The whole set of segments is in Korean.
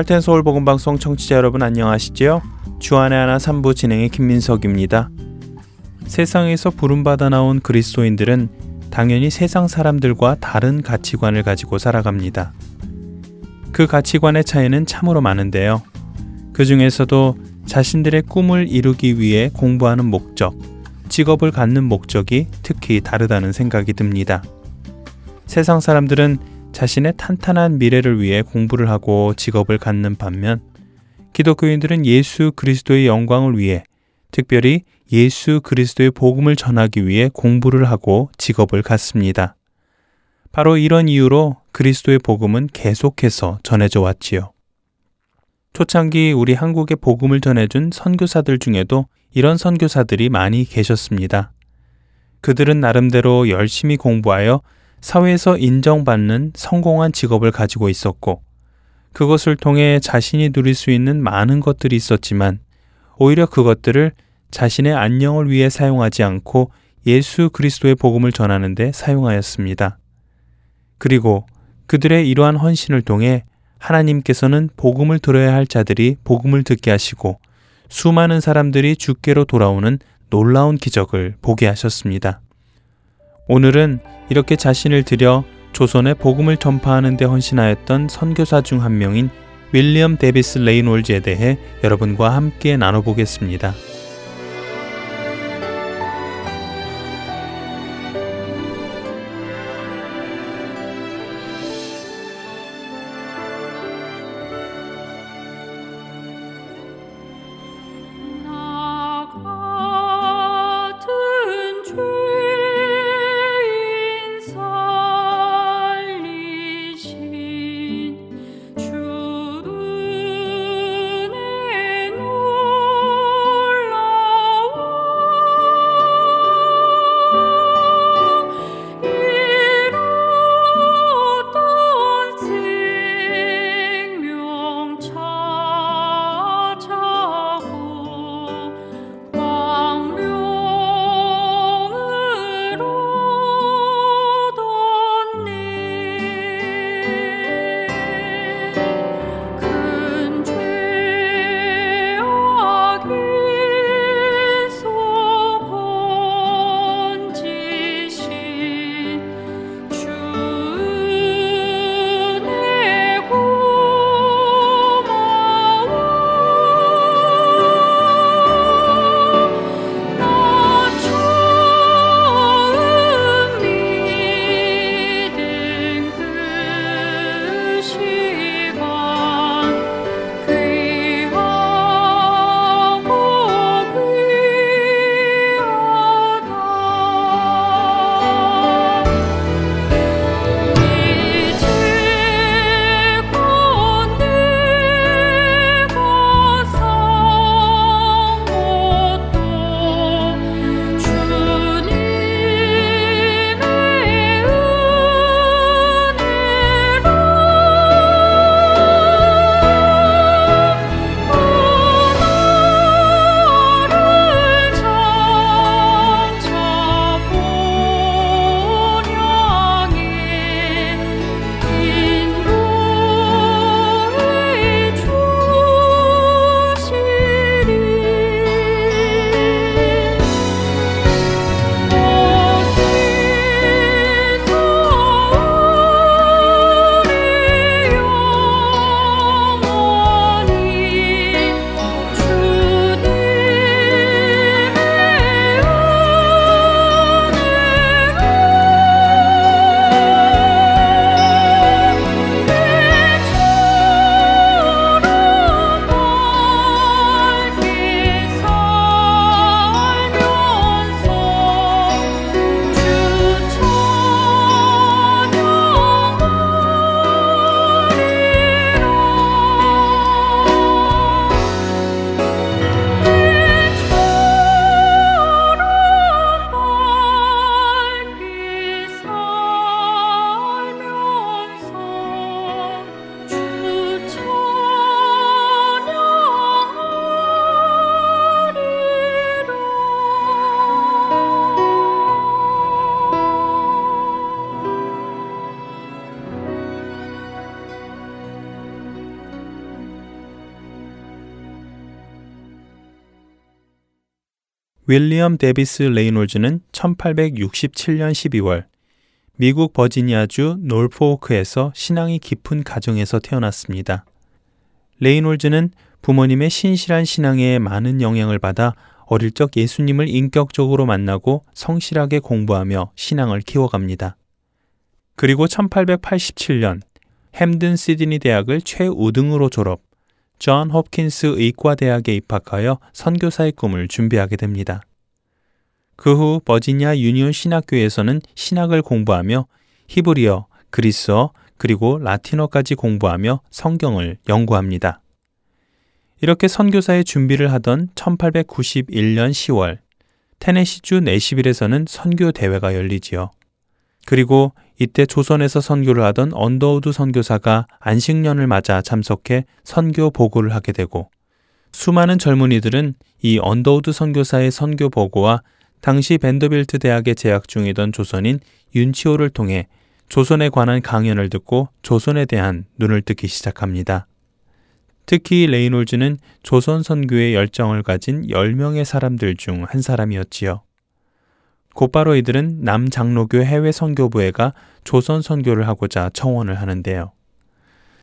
할텐 서울 복음 방송 청취자 여러분 안녕하시지요? 주안의 하나 3부 진행의 김민석입니다. 세상에서 부름받아 나온 그리스도인들은 당연히 세상 사람들과 다른 가치관을 가지고 살아갑니다. 그 가치관의 차이는 참으로 많은데요. 그 중에서도 자신들의 꿈을 이루기 위해 공부하는 목적, 직업을 갖는 목적이 특히 다르다는 생각이 듭니다. 세상 사람들은 자신의 탄탄한 미래를 위해 공부를 하고 직업을 갖는 반면 기독교인들은 예수 그리스도의 영광을 위해 특별히 예수 그리스도의 복음을 전하기 위해 공부를 하고 직업을 갖습니다. 바로 이런 이유로 그리스도의 복음은 계속해서 전해져 왔지요. 초창기 우리 한국의 복음을 전해준 선교사들 중에도 이런 선교사들이 많이 계셨습니다. 그들은 나름대로 열심히 공부하여 사회에서 인정받는 성공한 직업을 가지고 있었고, 그것을 통해 자신이 누릴 수 있는 많은 것들이 있었지만, 오히려 그것들을 자신의 안녕을 위해 사용하지 않고 예수 그리스도의 복음을 전하는데 사용하였습니다. 그리고 그들의 이러한 헌신을 통해 하나님께서는 복음을 들어야 할 자들이 복음을 듣게 하시고 수많은 사람들이 주께로 돌아오는 놀라운 기적을 보게 하셨습니다. 오늘은 이렇게 자신을 들여 조선의 복음을 전파하는 데 헌신하였던 선교사 중 한 명인 윌리엄 데비스 레이놀즈에 대해 여러분과 함께 나눠보겠습니다. 윌리엄 데비스 레이놀즈는 1867년 12월 미국 버지니아주 놀포크에서 신앙이 깊은 가정에서 태어났습니다. 레이놀즈는 부모님의 신실한 신앙에 많은 영향을 받아 어릴 적 예수님을 인격적으로 만나고 성실하게 공부하며 신앙을 키워갑니다. 그리고 1887년 햄든 시드니 대학을 최우등으로 졸업, 존 홉킨스 의과대학에 입학하여 선교사의 꿈을 준비하게 됩니다. 그 후 버지니아 유니온 신학교에서는 신학을 공부하며 히브리어, 그리스어, 그리고 라틴어까지 공부하며 성경을 연구합니다. 이렇게 선교사의 준비를 하던 1891년 10월 테네시주 내시빌에서는 선교 대회가 열리지요. 그리고 이때 조선에서 선교를 하던 언더우드 선교사가 안식년을 맞아 참석해 선교 보고를 하게 되고 수많은 젊은이들은 이 언더우드 선교사의 선교 보고와 당시 밴더빌트 대학에 재학 중이던 조선인 윤치호를 통해 조선에 관한 강연을 듣고 조선에 대한 눈을 뜨기 시작합니다. 특히 레이놀즈는 조선 선교의 열정을 가진 10명의 사람들 중 한 사람이었지요. 곧바로 이들은 남장로교 해외 선교부에 가 조선 선교를 하고자 청원을 하는데요.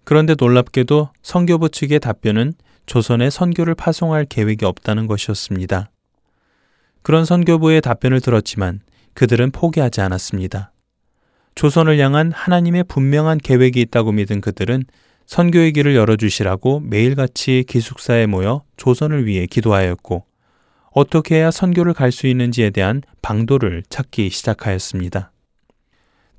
그런데 놀랍게도 선교부 측의 답변은 조선에 선교를 파송할 계획이 없다는 것이었습니다. 그런 선교부의 답변을 들었지만 그들은 포기하지 않았습니다. 조선을 향한 하나님의 분명한 계획이 있다고 믿은 그들은 선교의 길을 열어주시라고 매일같이 기숙사에 모여 조선을 위해 기도하였고 어떻게 해야 선교를 갈 수 있는지에 대한 방도를 찾기 시작하였습니다.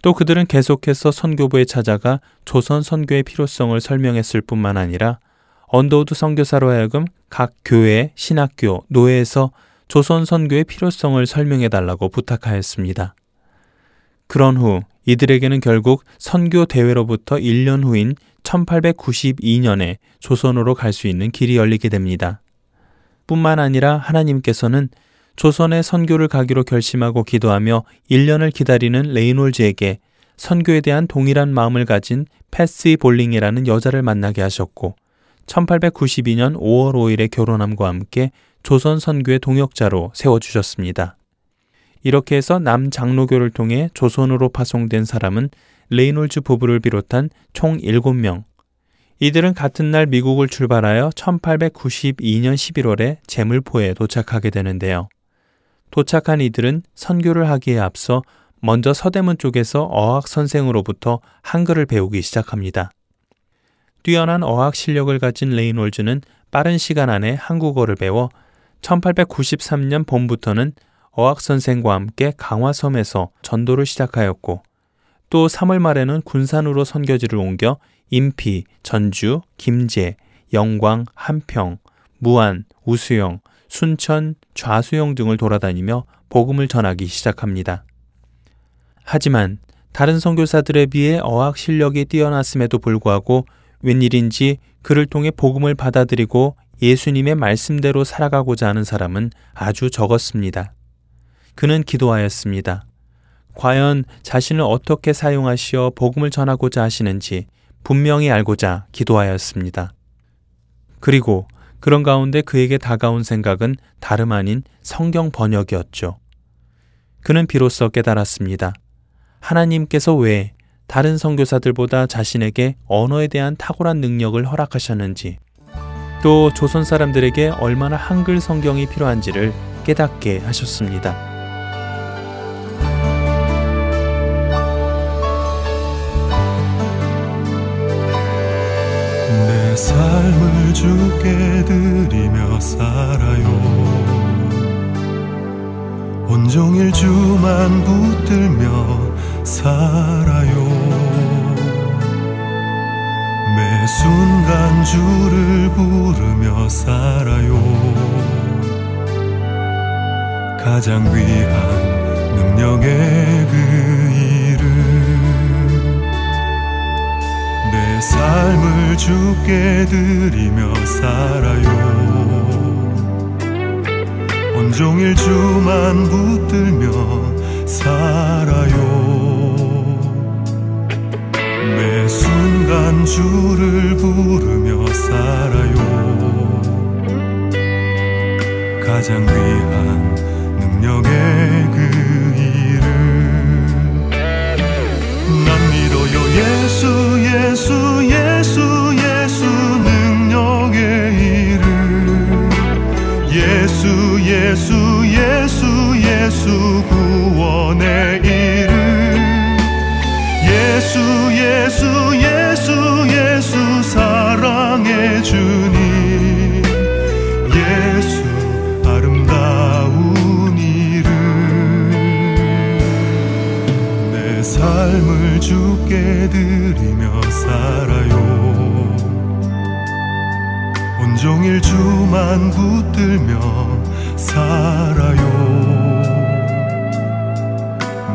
또 그들은 계속해서 선교부에 찾아가 조선 선교의 필요성을 설명했을 뿐만 아니라 언더우드 선교사로 하여금 각 교회, 신학교, 노회에서 조선 선교의 필요성을 설명해 달라고 부탁하였습니다. 그런 후 이들에게는 결국 선교 대회로부터 1년 후인 1892년에 조선으로 갈 수 있는 길이 열리게 됩니다. 뿐만 아니라 하나님께서는 조선에 선교를 가기로 결심하고 기도하며 1년을 기다리는 레이놀즈에게 선교에 대한 동일한 마음을 가진 팻시 볼링이라는 여자를 만나게 하셨고 1892년 5월 5일에 결혼함과 함께 조선 선교의 동역자로 세워주셨습니다. 이렇게 해서 남장로교를 통해 조선으로 파송된 사람은 레이놀즈 부부를 비롯한 총 7명, 이들은 같은 날 미국을 출발하여 1892년 11월에 제물포에 도착하게 되는데요. 도착한 이들은 선교를 하기에 앞서 먼저 서대문 쪽에서 어학 선생으로부터 한글을 배우기 시작합니다. 뛰어난 어학 실력을 가진 레이놀즈는 빠른 시간 안에 한국어를 배워 1893년 봄부터는 어학 선생과 함께 강화섬에서 전도를 시작하였고 또 3월 말에는 군산으로 선교지를 옮겨 인피, 전주, 김제, 영광, 한평, 무안, 우수영, 순천, 좌수영 등을 돌아다니며 복음을 전하기 시작합니다. 하지만 다른 선교사들에 비해 어학 실력이 뛰어났음에도 불구하고 웬일인지 그를 통해 복음을 받아들이고 예수님의 말씀대로 살아가고자 하는 사람은 아주 적었습니다. 그는 기도하였습니다. 과연 자신을 어떻게 사용하시어 복음을 전하고자 하시는지 분명히 알고자 기도하였습니다. 그리고 그런 가운데 그에게 다가온 생각은 다름 아닌 성경 번역이었죠. 그는 비로소 깨달았습니다. 하나님께서 왜 다른 선교사들보다 자신에게 언어에 대한 탁월한 능력을 허락하셨는지, 또 조선 사람들에게 얼마나 한글 성경이 필요한지를 깨닫게 하셨습니다. 삶을 주께 드리며 살아요. 온종일 주만 붙들며 살아요. 매 순간 주를 부르며 살아요. 가장 귀한 능력의 그 내 삶을 주께 드리며 살아요. 온종일 주만 붙들며 살아요. 매 순간 주를 부르며 살아요. 가장 귀한 예수 예수 예수 예수 능력의 이름 예수 예수 예수 예수 구원의 이름 예수 예수 예수 예수 사랑해 주님. 주께 드리며 살아요. 온종일 주만 붙들며 살아요.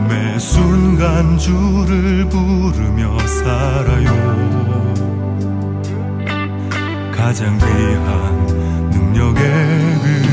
매 순간 주를 부르며 살아요. 가장 귀한 능력의 그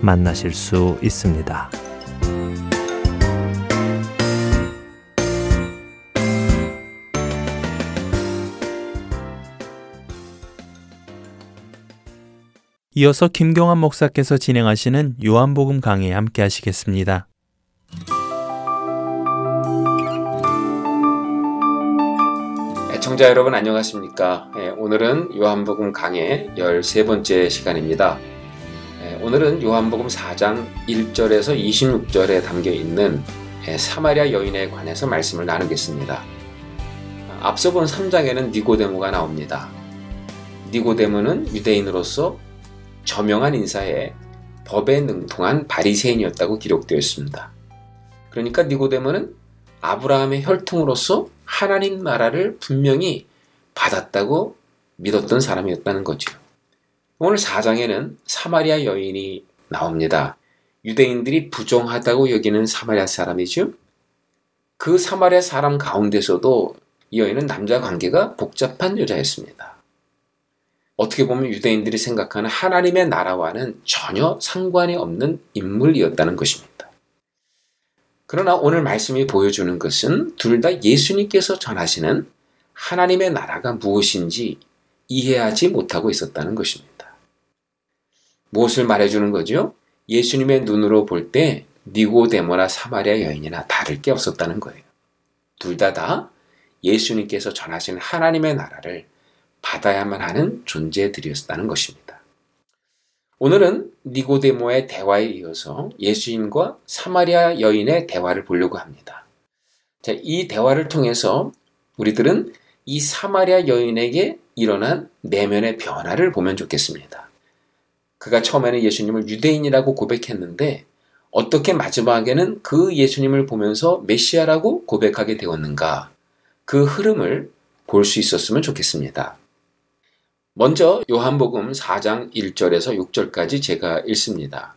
만나실 수 있습니다. 이어서 김경환 목사께서 진행하시는 요한복음 강해 함께 하시겠습니다. 애청자 여러분 안녕하십니까? 예, 오늘은 요한복음 강해 13번째 시간입니다. 예, 오늘은 요한복음 4장 1절에서 26절에 담겨 있는 예, 사마리아 여인에 관해서 말씀을 나누겠습니다. 앞서 본 3장에는 니고데모가 나옵니다. 니고데모는 유대인으로서 저명한 인사에 법에 능통한 바리새인이었다고 기록되어 있습니다. 그러니까 니고데모는 아브라함의 혈통으로서 하나님 나라를 분명히 받았다고 믿었던 사람이었다는 거죠. 오늘 4장에는 사마리아 여인이 나옵니다. 유대인들이 부정하다고 여기는 사마리아 사람이죠. 그 사마리아 사람 가운데서도 이 여인은 남자 관계가 복잡한 여자였습니다. 어떻게 보면 유대인들이 생각하는 하나님의 나라와는 전혀 상관이 없는 인물이었다는 것입니다. 그러나 오늘 말씀이 보여주는 것은 둘 다 예수님께서 전하시는 하나님의 나라가 무엇인지 이해하지 못하고 있었다는 것입니다. 무엇을 말해주는 거죠? 예수님의 눈으로 볼 때 니고데모나 사마리아 여인이나 다를 게 없었다는 거예요. 둘 다다 다 예수님께서 전하신 하나님의 나라를 받아야만 하는 존재들이었다는 것입니다. 오늘은 니고데모의 대화에 이어서 예수님과 사마리아 여인의 대화를 보려고 합니다. 자, 이 대화를 통해서 우리들은 이 사마리아 여인에게 일어난 내면의 변화를 보면 좋겠습니다. 그가 처음에는 예수님을 유대인이라고 고백했는데 어떻게 마지막에는 그 예수님을 보면서 메시아라고 고백하게 되었는가 그 흐름을 볼 수 있었으면 좋겠습니다. 먼저 요한복음 4장 1절에서 6절까지 제가 읽습니다.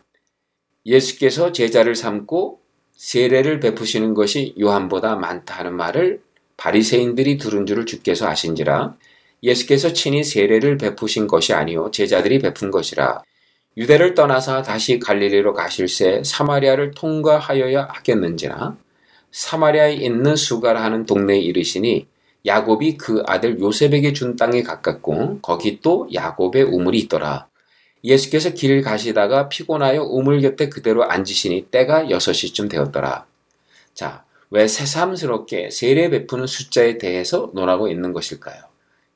예수께서 제자를 삼고 세례를 베푸시는 것이 요한보다 많다 하는 말을 바리새인들이 들은 줄을 주께서 아신지라 예수께서 친히 세례를 베푸신 것이 아니요 제자들이 베푼 것이라 유대를 떠나서 다시 갈릴리로 가실새 사마리아를 통과하여야 하겠는지나 사마리아에 있는 수가라 하는 동네에 이르시니 야곱이 그 아들 요셉에게 준 땅에 가깝고 거기 또 야곱의 우물이 있더라. 예수께서 길 가시다가 피곤하여 우물 곁에 그대로 앉으시니 때가 6시쯤 되었더라. 자, 왜 새삼스럽게 세례 베푸는 숫자에 대해서 논하고 있는 것일까요?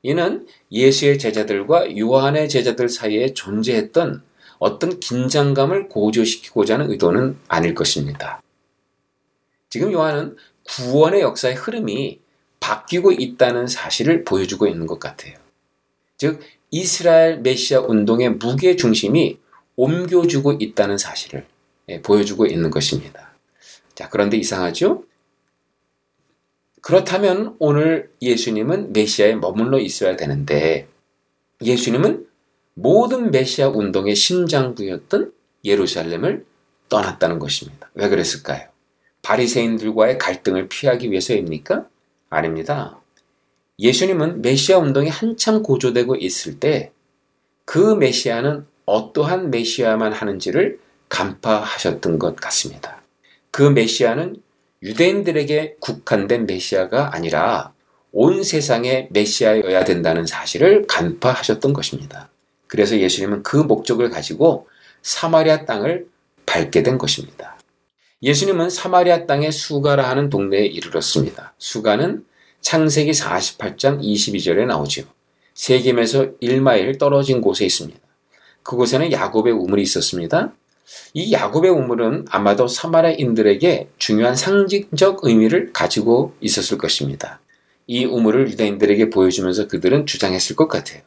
이는 예수의 제자들과 요한의 제자들 사이에 존재했던 어떤 긴장감을 고조시키고자 하는 의도는 아닐 것입니다. 지금 요한은 구원의 역사의 흐름이 바뀌고 있다는 사실을 보여주고 있는 것 같아요. 즉, 이스라엘 메시아 운동의 무게 중심이 옮겨주고 있다는 사실을 예, 보여주고 있는 것입니다. 자, 그런데 이상하죠? 그렇다면 오늘 예수님은 메시아에 머물러 있어야 되는데 예수님은 모든 메시아 운동의 심장부였던 예루살렘을 떠났다는 것입니다. 왜 그랬을까요? 바리새인들과의 갈등을 피하기 위해서입니까? 아닙니다. 예수님은 메시아 운동이 한참 고조되고 있을 때 그 메시아는 어떠한 메시아만 하는지를 간파하셨던 것 같습니다. 그 메시아는 유대인들에게 국한된 메시아가 아니라 온 세상의 메시아여야 된다는 사실을 간파하셨던 것입니다. 그래서 예수님은 그 목적을 가지고 사마리아 땅을 밟게 된 것입니다. 예수님은 사마리아 땅의 수가라 하는 동네에 이르렀습니다. 수가는 창세기 48장 22절에 나오죠. 세겜에서 1마일 떨어진 곳에 있습니다. 그곳에는 야곱의 우물이 있었습니다. 이 야곱의 우물은 아마도 사마리아인들에게 중요한 상징적 의미를 가지고 있었을 것입니다. 이 우물을 유대인들에게 보여주면서 그들은 주장했을 것 같아요.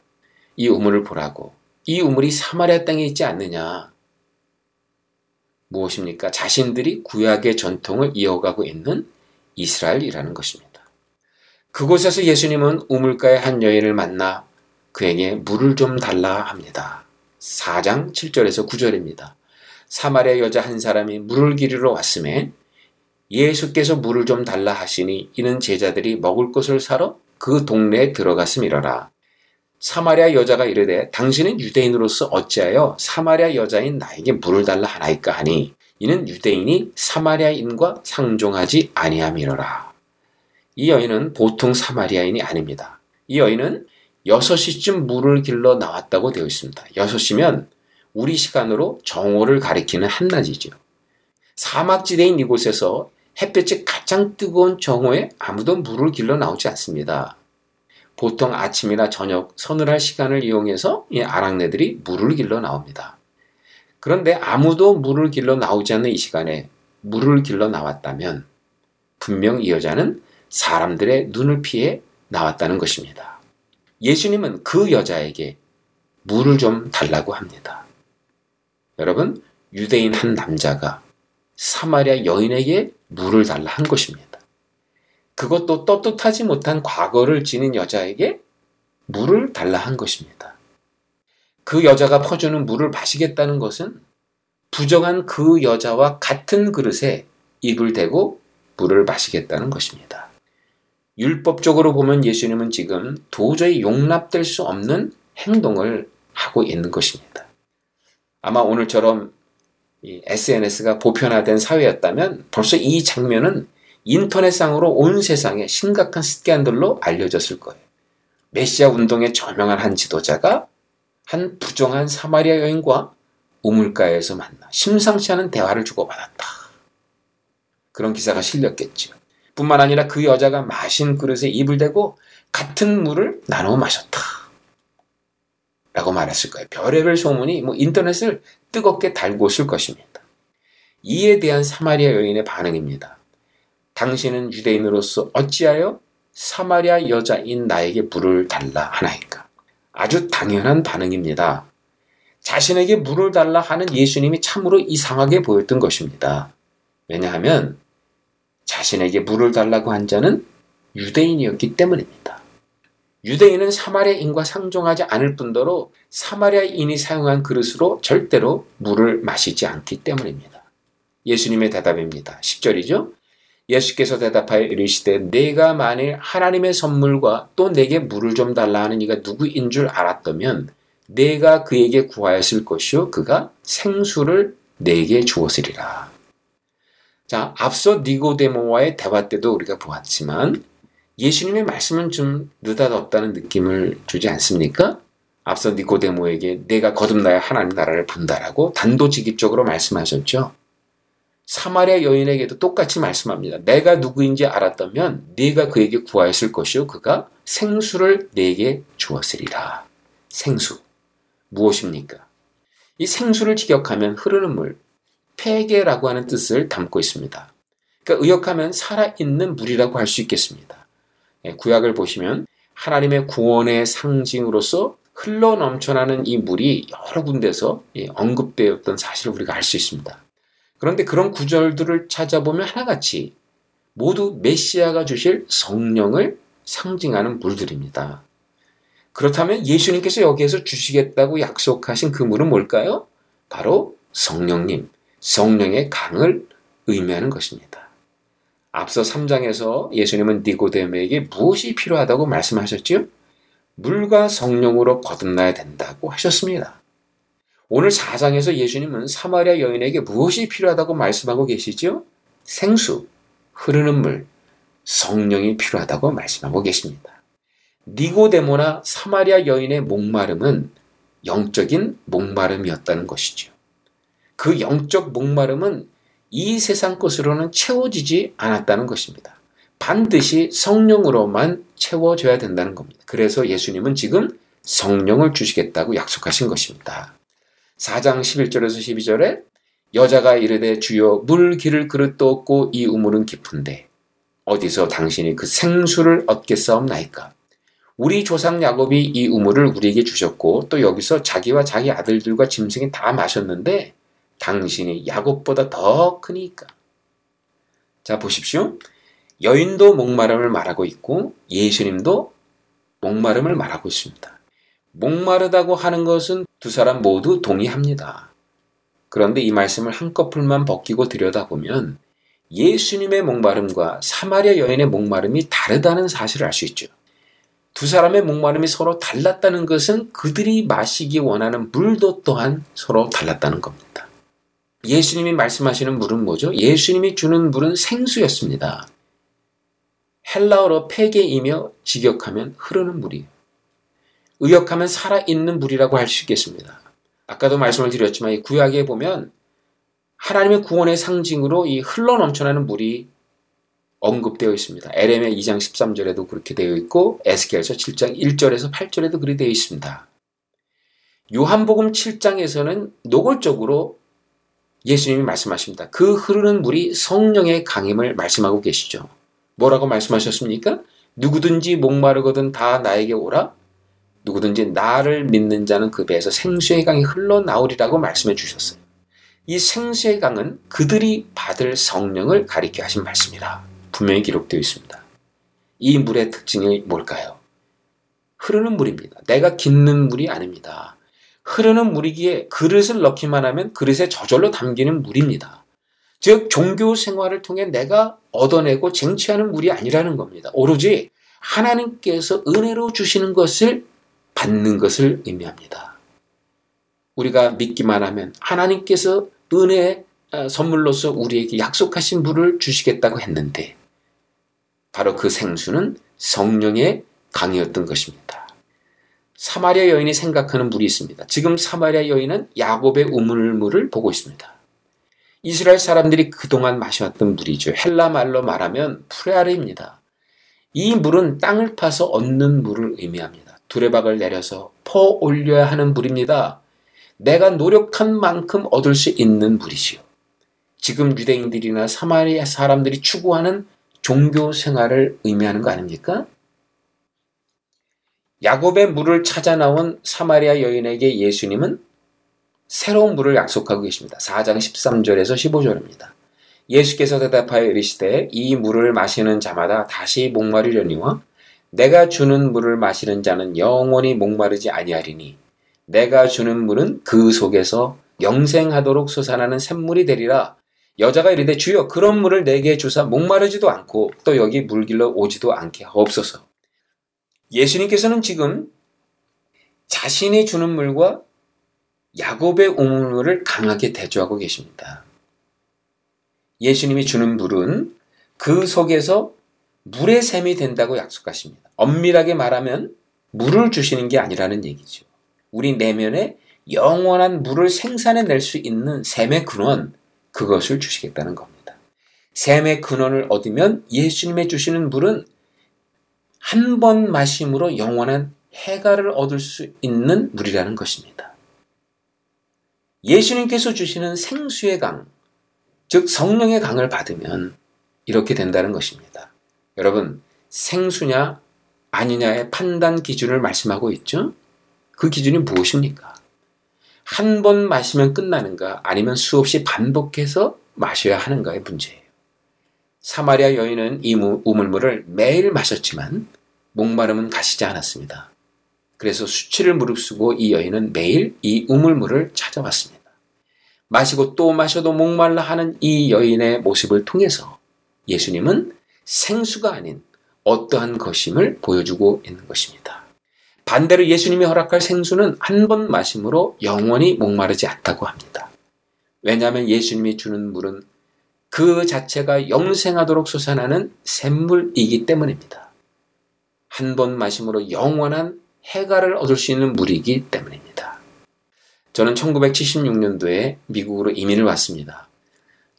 이 우물을 보라고. 이 우물이 사마리아 땅에 있지 않느냐. 무엇입니까? 자신들이 구약의 전통을 이어가고 있는 이스라엘이라는 것입니다. 그곳에서 예수님은 우물가의 한 여인을 만나 그에게 물을 좀 달라 합니다. 4장 7절에서 9절입니다. 사마리아 여자 한 사람이 물을 기르러 왔음에 예수께서 물을 좀 달라 하시니 이는 제자들이 먹을 것을 사러 그 동네에 들어갔음이러라. 사마리아 여자가 이르되 당신은 유대인으로서 어찌하여 사마리아 여자인 나에게 물을 달라 하나이까 하니 이는 유대인이 사마리아인과 상종하지 아니함이로라. 이 여인은 보통 사마리아인이 아닙니다. 이 여인은 6시쯤 물을 길러 나왔다고 되어 있습니다. 6시면 우리 시간으로 정오를 가리키는 한낮이죠. 사막지대인 이곳에서 햇볕이 가장 뜨거운 정오에 아무도 물을 길러 나오지 않습니다. 보통 아침이나 저녁 서늘할 시간을 이용해서 이 아랑네들이 물을 길러 나옵니다. 그런데 아무도 물을 길러 나오지 않는 이 시간에 물을 길러 나왔다면 분명 이 여자는 사람들의 눈을 피해 나왔다는 것입니다. 예수님은 그 여자에게 물을 좀 달라고 합니다. 여러분, 유대인 한 남자가 사마리아 여인에게 물을 달라 한 것입니다. 그것도 떳떳하지 못한 과거를 지닌 여자에게 물을 달라 한 것입니다. 그 여자가 퍼주는 물을 마시겠다는 것은 부정한 그 여자와 같은 그릇에 입을 대고 물을 마시겠다는 것입니다. 율법적으로 보면 예수님은 지금 도저히 용납될 수 없는 행동을 하고 있는 것입니다. 아마 오늘처럼 SNS가 보편화된 사회였다면 벌써 이 장면은 인터넷상으로 온 세상에 심각한 스캔들로 알려졌을 거예요. 메시아 운동의 저명한 한 지도자가 한 부정한 사마리아 여인과 우물가에서 만나 심상치 않은 대화를 주고받았다. 그런 기사가 실렸겠죠. 뿐만 아니라 그 여자가 마신 그릇에 입을 대고 같은 물을 나눠 마셨다. 라고 말했을 거예요. 별의별 소문이 뭐 인터넷을 뜨겁게 달고 있을 것입니다. 이에 대한 사마리아 여인의 반응입니다. 당신은 유대인으로서 어찌하여 사마리아 여자인 나에게 물을 달라 하나이까? 아주 당연한 반응입니다. 자신에게 물을 달라 하는 예수님이 참으로 이상하게 보였던 것입니다. 왜냐하면 자신에게 물을 달라고 한 자는 유대인이었기 때문입니다. 유대인은 사마리아인과 상종하지 않을 뿐더러 사마리아인이 사용한 그릇으로 절대로 물을 마시지 않기 때문입니다. 예수님의 대답입니다. 10절이죠. 예수께서 대답하여 이르시되 내가 만일 하나님의 선물과 또 내게 물을 좀 달라 하는 이가 누구인 줄 알았다면 내가 그에게 구하였을 것이요 그가 생수를 내게 주었으리라. 자, 앞서 니고데모와의 대화 때도 우리가 보았지만 예수님의 말씀은 좀 느닷없다는 느낌을 주지 않습니까? 앞서 니고데모에게 내가 거듭나야 하나님 나라를 본다라고 단도직입적으로 말씀하셨죠. 사마리아 여인에게도 똑같이 말씀합니다. 내가 누구인지 알았다면 네가 그에게 구하였을 것이요 그가 생수를 내게 주었으리라. 생수 무엇입니까? 이 생수를 직역하면 흐르는 물, 폐계라고 하는 뜻을 담고 있습니다. 그러니까 의역하면 살아있는 물이라고 할 수 있겠습니다. 예, 구약을 보시면 하나님의 구원의 상징으로서 흘러 넘쳐나는 이 물이 여러 군데서 예, 언급되었던 사실을 우리가 알 수 있습니다. 그런데 그런 구절들을 찾아보면 하나같이 모두 메시아가 주실 성령을 상징하는 물들입니다. 그렇다면 예수님께서 여기에서 주시겠다고 약속하신 그 물은 뭘까요? 바로 성령님, 성령의 강을 의미하는 것입니다. 앞서 3장에서 예수님은 니고데모에게 무엇이 필요하다고 말씀하셨지요? 물과 성령으로 거듭나야 된다고 하셨습니다. 오늘 4장에서 예수님은 사마리아 여인에게 무엇이 필요하다고 말씀하고 계시지요? 생수, 흐르는 물, 성령이 필요하다고 말씀하고 계십니다. 니고데모나 사마리아 여인의 목마름은 영적인 목마름이었다는 것이죠. 그 영적 목마름은 이 세상 것으로는 채워지지 않았다는 것입니다. 반드시 성령으로만 채워져야 된다는 겁니다. 그래서 예수님은 지금 성령을 주시겠다고 약속하신 것입니다. 4장 11절에서 12절에 여자가 이르되 주여 물 기를 그릇도 없고 이 우물은 깊은데 어디서 당신이 그 생수를 얻겠사옵나이까? 우리 조상 야곱이 이 우물을 우리에게 주셨고 또 여기서 자기와 자기 아들들과 짐승이 다 마셨는데 당신이 야곱보다 더 크니까. 자 보십시오. 여인도 목마름을 말하고 있고 예수님도 목마름을 말하고 있습니다. 목마르다고 하는 것은 두 사람 모두 동의합니다. 그런데 이 말씀을 한꺼풀만 벗기고 들여다보면 예수님의 목마름과 사마리아 여인의 목마름이 다르다는 사실을 알 수 있죠. 두 사람의 목마름이 서로 달랐다는 것은 그들이 마시기 원하는 물도 또한 서로 달랐다는 겁니다. 예수님이 말씀하시는 물은 뭐죠? 예수님이 주는 물은 생수였습니다. 헬라어로 폐계이며 직역하면 흐르는 물이에요. 의역하면 살아있는 물이라고 할 수 있겠습니다. 아까도 말씀을 드렸지만 이 구약에 보면 하나님의 구원의 상징으로 이 흘러 넘쳐나는 물이 언급되어 있습니다. 에레미야 2장 13절에도 그렇게 되어 있고 에스겔서 7장 1절에서 8절에도 그렇게 되어 있습니다. 요한복음 7장에서는 노골적으로 예수님이 말씀하십니다. 그 흐르는 물이 성령의 강임을 말씀하고 계시죠. 뭐라고 말씀하셨습니까? 누구든지 목마르거든 다 나에게 오라. 누구든지 나를 믿는 자는 그 배에서 생수의 강이 흘러나오리라고 말씀해 주셨어요. 이 생수의 강은 그들이 받을 성령을 가리켜 하신 말씀이다. 분명히 기록되어 있습니다. 이 물의 특징이 뭘까요? 흐르는 물입니다. 내가 깃는 물이 아닙니다. 흐르는 물이기에 그릇을 넣기만 하면 그릇에 저절로 담기는 물입니다. 즉 종교 생활을 통해 내가 얻어내고 쟁취하는 물이 아니라는 겁니다. 오로지 하나님께서 은혜로 주시는 것을 받는 것을 의미합니다. 우리가 믿기만 하면 하나님께서 은혜 어, 선물로서 우리에게 약속하신 물을 주시겠다고 했는데 바로 그 생수는 성령의 강이었던 것입니다. 사마리아 여인이 생각하는 물이 있습니다. 지금 사마리아 여인은 야곱의 우물물을 보고 있습니다. 이스라엘 사람들이 그동안 마셔왔던 물이죠. 헬라 말로 말하면 프레아르입니다. 이 물은 땅을 파서 얻는 물을 의미합니다. 두레박을 내려서 퍼 올려야 하는 물입니다. 내가 노력한 만큼 얻을 수 있는 물이지요. 지금 유대인들이나 사마리아 사람들이 추구하는 종교 생활을 의미하는 거 아닙니까? 야곱의 물을 찾아 나온 사마리아 여인에게 예수님은 새로운 물을 약속하고 계십니다. 4장 13절에서 15절입니다. 예수께서 대답하여 이르시되 이 물을 마시는 자마다 다시 목마르려니와 내가 주는 물을 마시는 자는 영원히 목마르지 아니하리니 내가 주는 물은 그 속에서 영생하도록 솟아나는 샘물이 되리라. 여자가 이르되 주여 그런 물을 내게 주사 목마르지도 않고 또 여기 물길러 오지도 않게 하옵소서. 예수님께서는 지금 자신이 주는 물과 야곱의 우물물을 강하게 대조하고 계십니다. 예수님이 주는 물은 그 속에서 물의 샘이 된다고 약속하십니다. 엄밀하게 말하면 물을 주시는 게 아니라는 얘기죠. 우리 내면에 영원한 물을 생산해 낼 수 있는 샘의 근원, 그것을 주시겠다는 겁니다. 샘의 근원을 얻으면 예수님의 주시는 물은 한 번 마심으로 영원한 해가를 얻을 수 있는 물이라는 것입니다. 예수님께서 주시는 생수의 강, 즉 성령의 강을 받으면 이렇게 된다는 것입니다. 여러분, 생수냐 아니냐의 판단 기준을 말씀하고 있죠? 그 기준이 무엇입니까? 한 번 마시면 끝나는가 아니면 수없이 반복해서 마셔야 하는가의 문제예요. 사마리아 여인은 이 우물물을 매일 마셨지만 목마름은 가시지 않았습니다. 그래서 수치를 무릅쓰고 이 여인은 매일 이 우물물을 찾아왔습니다. 마시고 또 마셔도 목말라 하는 이 여인의 모습을 통해서 예수님은 생수가 아닌 어떠한 것임을 보여주고 있는 것입니다. 반대로 예수님이 허락할 생수는 한 번 마심으로 영원히 목마르지 않다고 합니다. 왜냐하면 예수님이 주는 물은 그 자체가 영생하도록 솟아나는 샘물이기 때문입니다. 한 번 마심으로 영원한 해가를 얻을 수 있는 물이기 때문입니다. 저는 1976년도에 미국으로 이민을 왔습니다.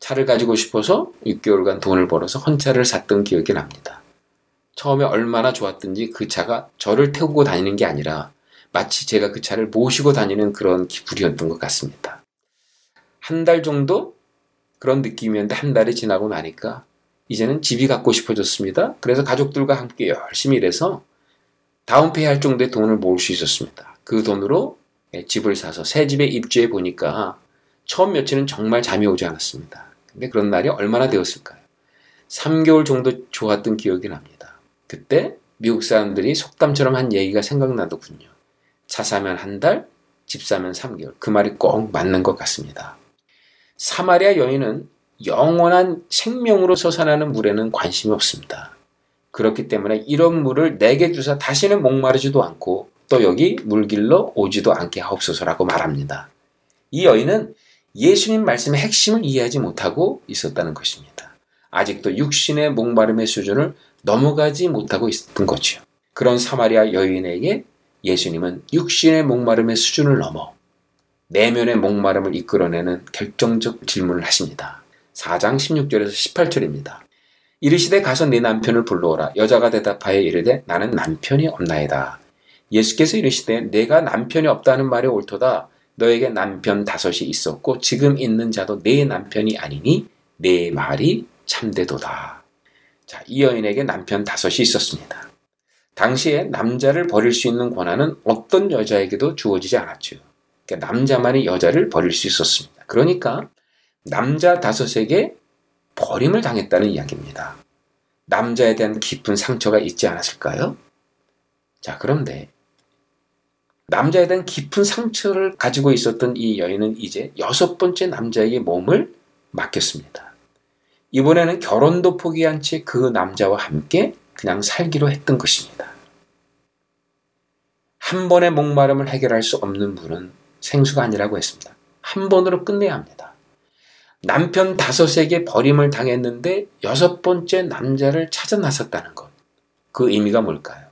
차를 가지고 싶어서 6개월간 돈을 벌어서 헌차를 샀던 기억이 납니다. 처음에 얼마나 좋았든지 그 차가 저를 태우고 다니는 게 아니라 마치 제가 그 차를 모시고 다니는 그런 기분이었던 것 같습니다. 한 달 정도 그런 느낌이었는데 한 달이 지나고 나니까 이제는 집이 갖고 싶어졌습니다. 그래서 가족들과 함께 열심히 일해서 다운페이 할 정도의 돈을 모을 수 있었습니다. 그 돈으로 집을 사서 새 집에 입주해 보니까 처음 며칠은 정말 잠이 오지 않았습니다. 근데 그런 날이 얼마나 되었을까요? 3개월 정도 좋았던 기억이 납니다. 그때 미국 사람들이 속담처럼 한 얘기가 생각나더군요. 차 사면 한 달, 집 사면 3개월. 그 말이 꼭 맞는 것 같습니다. 사마리아 여인은 영원한 생명으로 솟아나는 물에는 관심이 없습니다. 그렇기 때문에 이런 물을 내게 주사 다시는 목마르지도 않고 또 여기 물길로 오지도 않게 하옵소서라고 말합니다. 이 여인은 예수님 말씀의 핵심을 이해하지 못하고 있었다는 것입니다. 아직도 육신의 목마름의 수준을 넘어가지 못하고 있었던 거지요. 그런 사마리아 여인에게 예수님은 육신의 목마름의 수준을 넘어 내면의 목마름을 이끌어내는 결정적 질문을 하십니다. 4장 16절에서 18절입니다. 이르시되 가서 네 남편을 불러오라. 여자가 대답하여 이르되 나는 남편이 없나이다. 예수께서 이르시되 내가 남편이 없다는 말이 옳도다. 너에게 남편 다섯이 있었고 지금 있는 자도 내 남편이 아니니 내 말이 참되도다. 자, 이 여인에게 남편 다섯이 있었습니다. 당시에 남자를 버릴 수 있는 권한은 어떤 여자에게도 주어지지 않았죠. 그러니까 남자만이 여자를 버릴 수 있었습니다. 그러니까 남자 다섯에게 버림을 당했다는 이야기입니다. 남자에 대한 깊은 상처가 있지 않았을까요? 자, 그런데 남자에 대한 깊은 상처를 가지고 있었던 이 여인은 이제 여섯 번째 남자에게 몸을 맡겼습니다. 이번에는 결혼도 포기한 채 그 남자와 함께 그냥 살기로 했던 것입니다. 한 번의 목마름을 해결할 수 없는 분은 생수가 아니라고 했습니다. 한 번으로 끝내야 합니다. 남편 다섯에게 버림을 당했는데 여섯 번째 남자를 찾아 나섰다는 것. 그 의미가 뭘까요?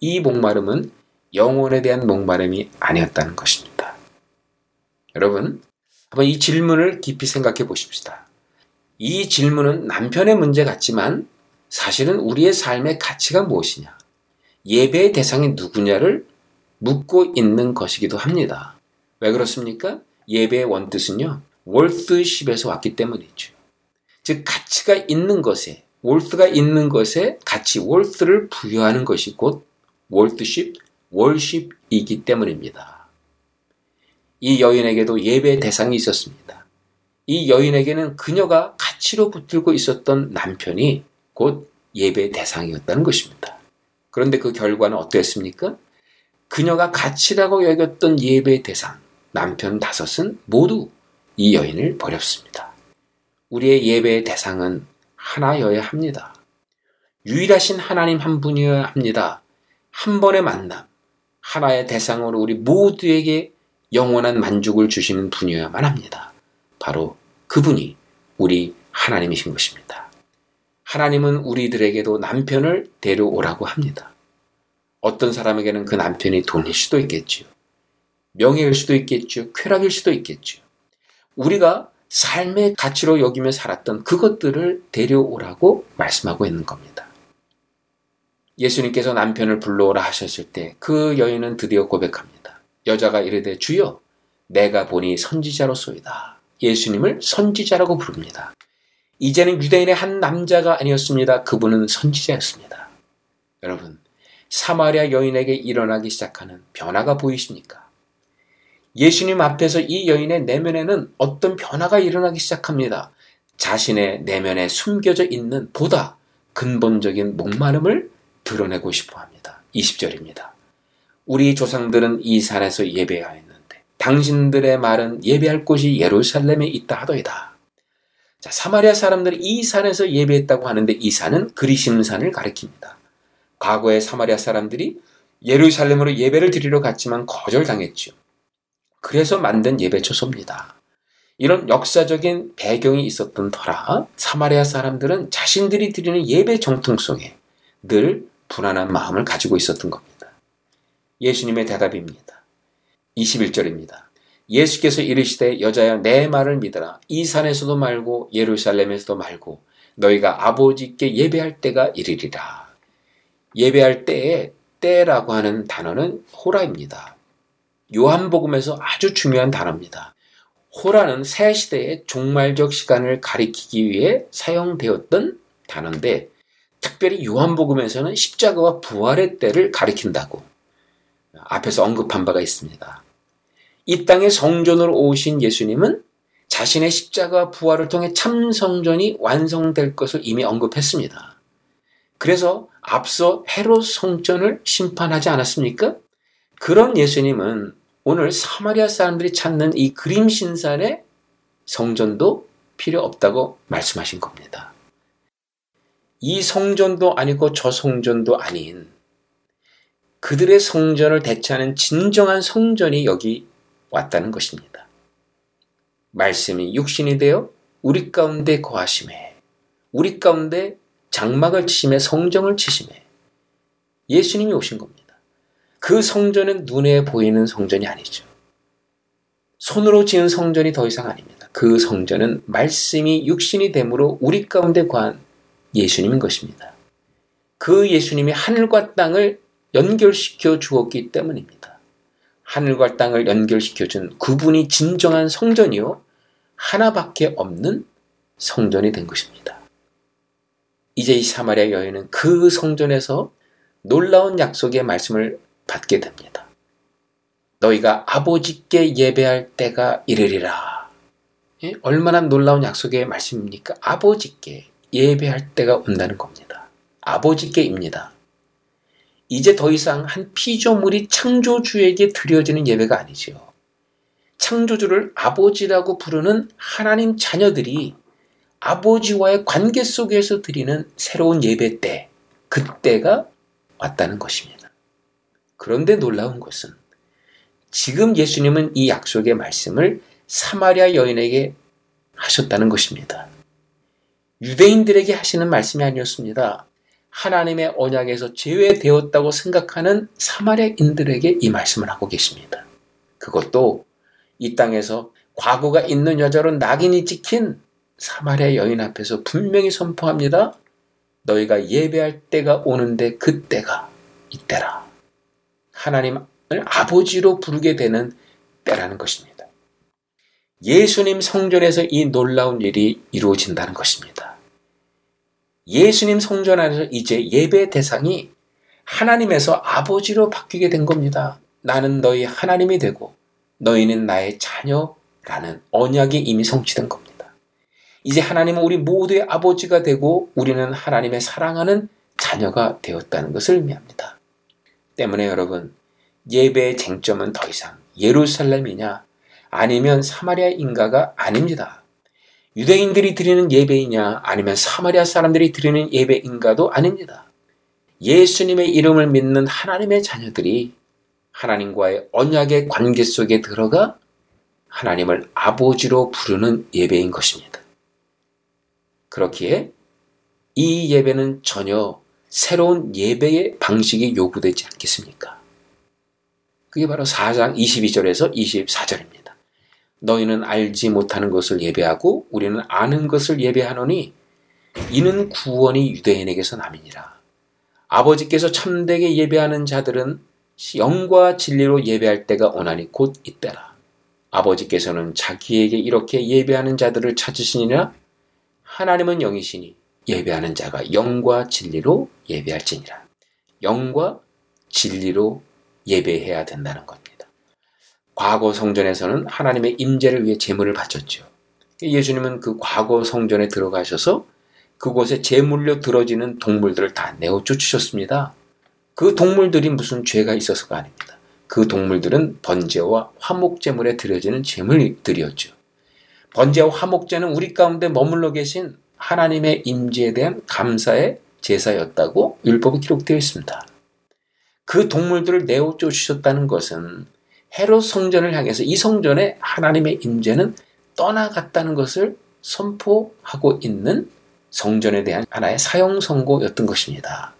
이 목마름은 영혼에 대한 목마름이 아니었다는 것입니다. 여러분, 한번 이 질문을 깊이 생각해 보십시다. 이 질문은 남편의 문제 같지만 사실은 우리의 삶의 가치가 무엇이냐, 예배의 대상이 누구냐를 묻고 있는 것이기도 합니다. 왜 그렇습니까? 예배의 원뜻은요, 월드십에서 왔기 때문이죠. 즉, 가치가 있는 것에, 월드가 있는 것에 가치, 월드를 부여하는 것이 곧 월드십, 월십이기 때문입니다. 이 여인에게도 예배의 대상이 있었습니다. 이 여인에게는 그녀가 가치로 붙들고 있었던 남편이 곧 예배의 대상이었다는 것입니다. 그런데 그 결과는 어땠습니까? 그녀가 가치라고 여겼던 예배의 대상, 남편 다섯은 모두 이 여인을 버렸습니다. 우리의 예배의 대상은 하나여야 합니다. 유일하신 하나님 한 분이어야 합니다. 한 번의 만남, 하나의 대상으로 우리 모두에게 영원한 만족을 주시는 분이어야만 합니다. 바로 그분이 우리 하나님이신 것입니다. 하나님은 우리들에게도 남편을 데려오라고 합니다. 어떤 사람에게는 그 남편이 돈일 수도 있겠지요. 명예일 수도 있겠죠. 쾌락일 수도 있겠죠. 우리가 삶의 가치로 여기며 살았던 그것들을 데려오라고 말씀하고 있는 겁니다. 예수님께서 남편을 불러오라 하셨을 때 그 여인은 드디어 고백합니다. 여자가 이르되 주여 내가 보니 선지자로소이다. 예수님을 선지자라고 부릅니다. 이제는 유대인의 한 남자가 아니었습니다. 그분은 선지자였습니다. 여러분, 사마리아 여인에게 일어나기 시작하는 변화가 보이십니까? 예수님 앞에서 이 여인의 내면에는 어떤 변화가 일어나기 시작합니다. 자신의 내면에 숨겨져 있는 보다 근본적인 목마름을 드러내고 싶어 합니다. 20절입니다. 우리 조상들은 이 산에서 예배하였는데 당신들의 말은 예배할 곳이 예루살렘에 있다 하더이다. 자, 사마리아 사람들이 이 산에서 예배했다고 하는데 이 산은 그리심산을 가리킵니다. 과거에 사마리아 사람들이 예루살렘으로 예배를 드리러 갔지만 거절당했죠. 그래서 만든 예배 초소입니다. 이런 역사적인 배경이 있었던 터라 사마리아 사람들은 자신들이 드리는 예배 정통 속에 늘 불안한 마음을 가지고 있었던 겁니다. 예수님의 대답입니다. 21절입니다. 예수께서 이르시되 여자야 내 말을 믿어라. 이 산에서도 말고 예루살렘에서도 말고 너희가 아버지께 예배할 때가 이르리라. 예배할 때에 때라고 하는 단어는 호라입니다. 요한복음에서 아주 중요한 단어입니다. 호라는 새 시대의 종말적 시간을 가리키기 위해 사용되었던 단어인데 특별히 요한복음에서는 십자가와 부활의 때를 가리킨다고 앞에서 언급한 바가 있습니다. 이 땅에 성전으로 오신 예수님은 자신의 십자가 부활을 통해 참 성전이 완성될 것을 이미 언급했습니다. 그래서 앞서 헤롯 성전을 심판하지 않았습니까? 그런 예수님은 오늘 사마리아 사람들이 찾는 이 그림 신산의 성전도 필요 없다고 말씀하신 겁니다. 이 성전도 아니고 저 성전도 아닌 그들의 성전을 대체하는 진정한 성전이 여기 왔다는 것입니다. 말씀이 육신이 되어 우리 가운데 거하심에 우리 가운데 장막을 치심에 성정을 치심에 예수님이 오신 겁니다. 그 성전은 눈에 보이는 성전이 아니죠. 손으로 지은 성전이 더 이상 아닙니다. 그 성전은 말씀이 육신이 되므로 우리 가운데 관 예수님인 것입니다. 그 예수님이 하늘과 땅을 연결시켜 주었기 때문입니다. 하늘과 땅을 연결시켜 준 그분이 진정한 성전이요. 하나밖에 없는 성전이 된 것입니다. 이제 이 사마리아 여인은 그 성전에서 놀라운 약속의 말씀을 받게 됩니다. 너희가 아버지께 예배할 때가 이르리라. 예? 얼마나 놀라운 약속의 말씀입니까? 아버지께 예배할 때가 온다는 겁니다. 아버지께입니다. 이제 더 이상 한 피조물이 창조주에게 드려지는 예배가 아니지요. 창조주를 아버지라고 부르는 하나님 자녀들이 아버지와의 관계 속에서 드리는 새로운 예배 때, 그때가 왔다는 것입니다. 그런데 놀라운 것은 지금 예수님은 이 약속의 말씀을 사마리아 여인에게 하셨다는 것입니다. 유대인들에게 하시는 말씀이 아니었습니다. 하나님의 언약에서 제외되었다고 생각하는 사마리아인들에게 이 말씀을 하고 계십니다. 그것도 이 땅에서 과거가 있는 여자로 낙인이 찍힌 사마리아 여인 앞에서 분명히 선포합니다. 너희가 예배할 때가 오는데 그 때가 이때라. 하나님을 아버지로 부르게 되는 때라는 것입니다. 예수님 성전에서 이 놀라운 일이 이루어진다는 것입니다. 예수님 성전 안에서 이제 예배 대상이 하나님에서 아버지로 바뀌게 된 겁니다. 나는 너희 하나님이 되고 너희는 나의 자녀라는 언약이 이미 성취된 겁니다. 이제 하나님은 우리 모두의 아버지가 되고 우리는 하나님의 사랑하는 자녀가 되었다는 것을 의미합니다. 때문에 여러분, 예배의 쟁점은 더 이상 예루살렘이냐 아니면 사마리아 인가가 아닙니다. 유대인들이 드리는 예배이냐 아니면 사마리아 사람들이 드리는 예배인가도 아닙니다. 예수님의 이름을 믿는 하나님의 자녀들이 하나님과의 언약의 관계 속에 들어가 하나님을 아버지로 부르는 예배인 것입니다. 그렇기에 이 예배는 전혀 새로운 예배의 방식이 요구되지 않겠습니까? 그게 바로 4장 22절에서 24절입니다. 너희는 알지 못하는 것을 예배하고 우리는 아는 것을 예배하노니 이는 구원이 유대인에게서 남이니라. 아버지께서 참되게 예배하는 자들은 영과 진리로 예배할 때가 오나니 곧 이때라. 아버지께서는 자기에게 이렇게 예배하는 자들을 찾으시니라 하나님은 영이시니 예배하는 자가 영과 진리로 예배할지니라. 영과 진리로 예배해야 된다는 겁니다. 과거 성전에서는 하나님의 임재를 위해 제물을 바쳤죠. 예수님은 그 과거 성전에 들어가셔서 그곳에 제물로 들어지는 동물들을 다 내어 쫓으셨습니다. 그 동물들이 무슨 죄가 있어서가 아닙니다. 그 동물들은 번제와 화목제물에 드려지는 제물들이었죠. 번제와 화목제는 우리 가운데 머물러 계신 하나님의 임재에 대한 감사의 제사였다고 율법에 기록되어 있습니다. 그 동물들을 내어 쫓으셨다는 것은 헤롯 성전을 향해서 이 성전에 하나님의 임재는 떠나갔다는 것을 선포하고 있는 성전에 대한 하나의 사형 선고였던 것입니다.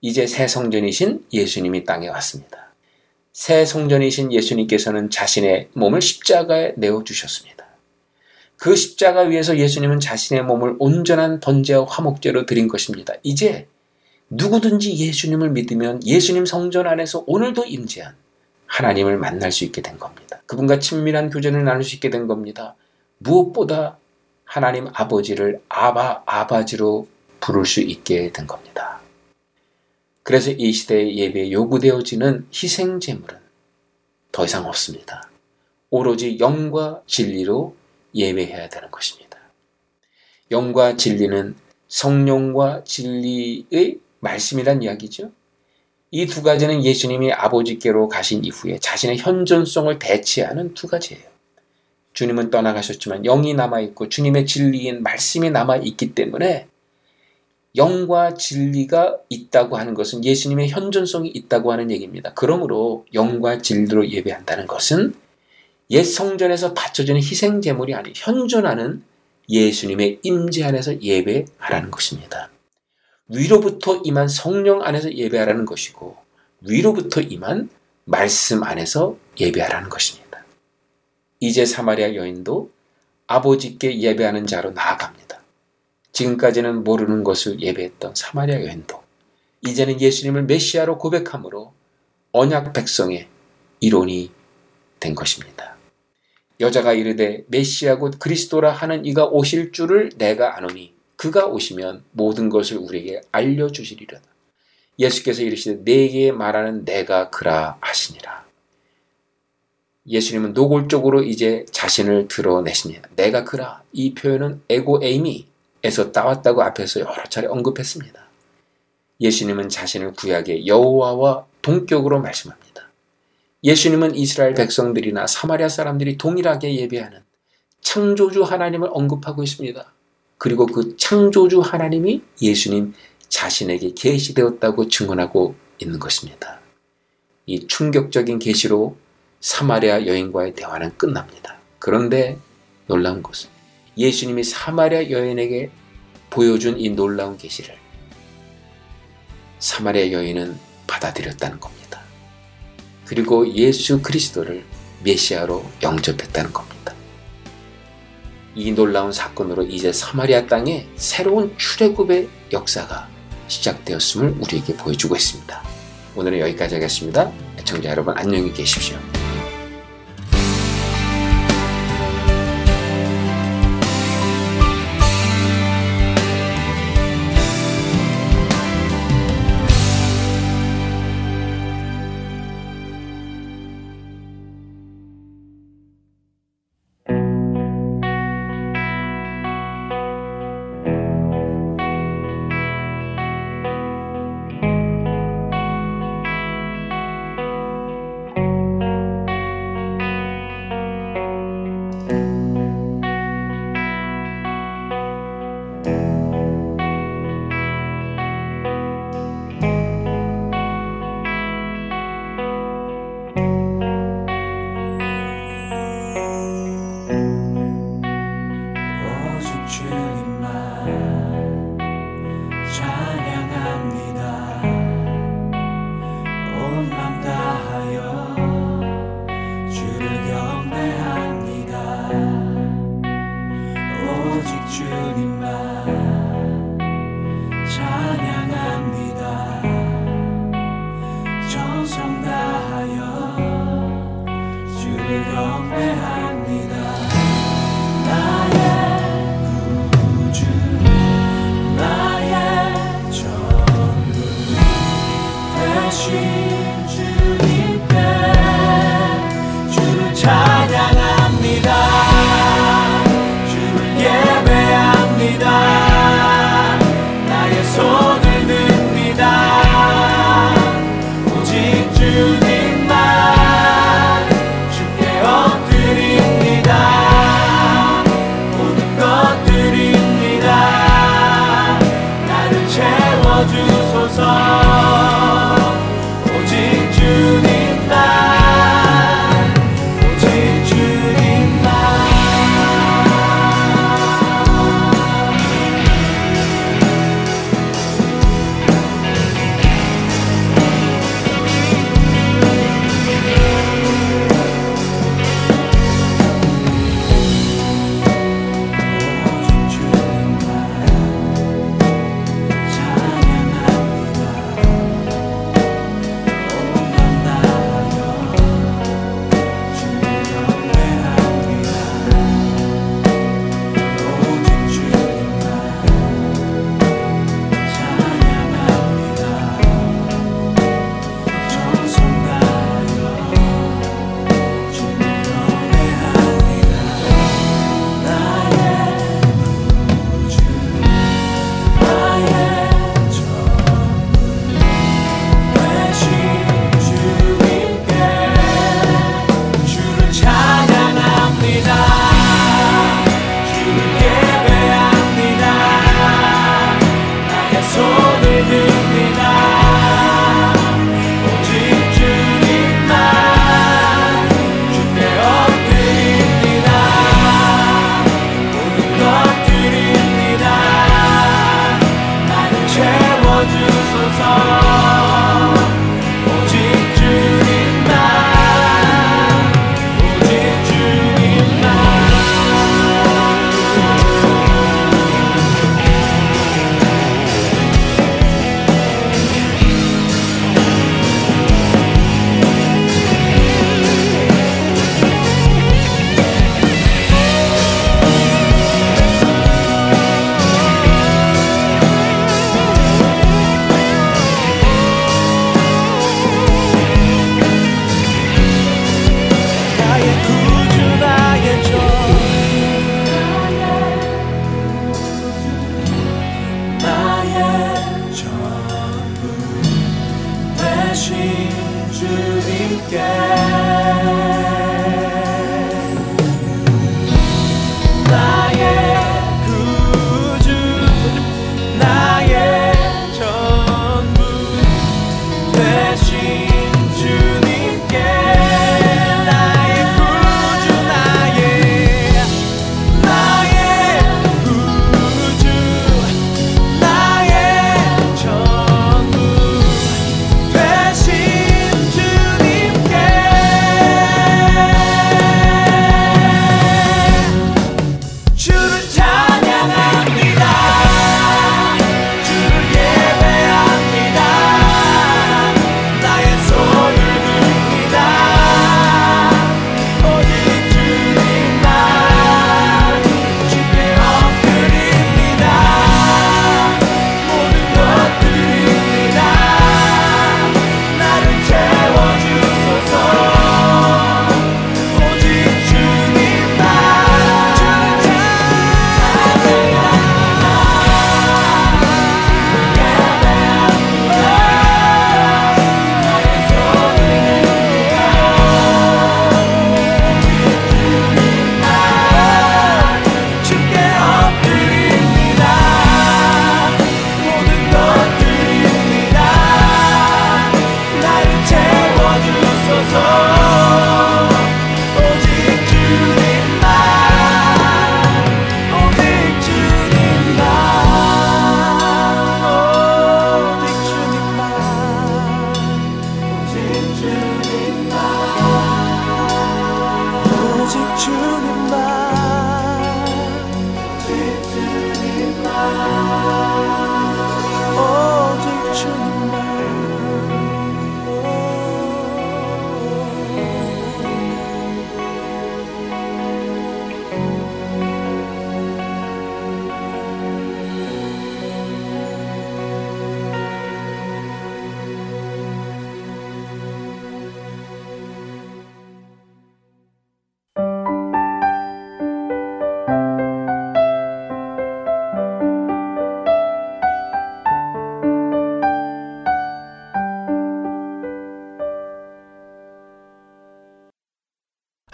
이제 새 성전이신 예수님이 땅에 왔습니다. 새 성전이신 예수님께서는 자신의 몸을 십자가에 내어 주셨습니다. 그 십자가 위에서 예수님은 자신의 몸을 온전한 번제와 화목제로 드린 것입니다. 이제 누구든지 예수님을 믿으면 예수님 성전 안에서 오늘도 임재한 하나님을 만날 수 있게 된 겁니다. 그분과 친밀한 교제를 나눌 수 있게 된 겁니다. 무엇보다 하나님 아버지를 아바, 아바지로 부를 수 있게 된 겁니다. 그래서 이 시대의 예배에 요구되어지는 희생제물은 더 이상 없습니다. 오로지 영과 진리로 예배해야 되는 것입니다. 영과 진리는 성령과 진리의 말씀이란 이야기죠. 이 두 가지는 예수님이 아버지께로 가신 이후에 자신의 현존성을 대체하는 두 가지예요. 주님은 떠나가셨지만 영이 남아있고 주님의 진리인 말씀이 남아있기 때문에 영과 진리가 있다고 하는 것은 예수님의 현존성이 있다고 하는 얘기입니다. 그러므로 영과 진리로 예배한다는 것은 옛 성전에서 바쳐지는 희생 제물이 아닌 현존하는 예수님의 임재 안에서 예배하라는 것입니다. 위로부터 임한 성령 안에서 예배하라는 것이고 위로부터 임한 말씀 안에서 예배하라는 것입니다. 이제 사마리아 여인도 아버지께 예배하는 자로 나아갑니다. 지금까지는 모르는 것을 예배했던 사마리아 여인도 이제는 예수님을 메시아로 고백함으로 언약 백성의 이론이 된 것입니다. 여자가 이르되 메시아고 그리스도라 하는 이가 오실 줄을 내가 아노니 그가 오시면 모든 것을 우리에게 알려주시리라. 예수께서 이르시되 내게 말하는 내가 그라 하시니라. 예수님은 노골적으로 이제 자신을 드러내십니다. 내가 그라. 이 표현은 에고 에이미에서 따왔다고 앞에서 여러 차례 언급했습니다. 예수님은 자신을 구약의 여호와와 동격으로 말씀합니다. 예수님은 이스라엘 백성들이나 사마리아 사람들이 동일하게 예배하는 창조주 하나님을 언급하고 있습니다. 그리고 그 창조주 하나님이 예수님 자신에게 계시되었다고 증언하고 있는 것입니다. 이 충격적인 계시로 사마리아 여인과의 대화는 끝납니다. 그런데 놀라운 것은 예수님이 사마리아 여인에게 보여준 이 놀라운 계시를 사마리아 여인은 받아들였다는 겁니다. 그리고 예수 그리스도를 메시아로 영접했다는 겁니다. 이 놀라운 사건으로 이제 사마리아 땅에 새로운 출애굽의 역사가 시작되었음을 우리에게 보여주고 있습니다. 오늘은 여기까지 하겠습니다. 애청자 여러분 안녕히 계십시오.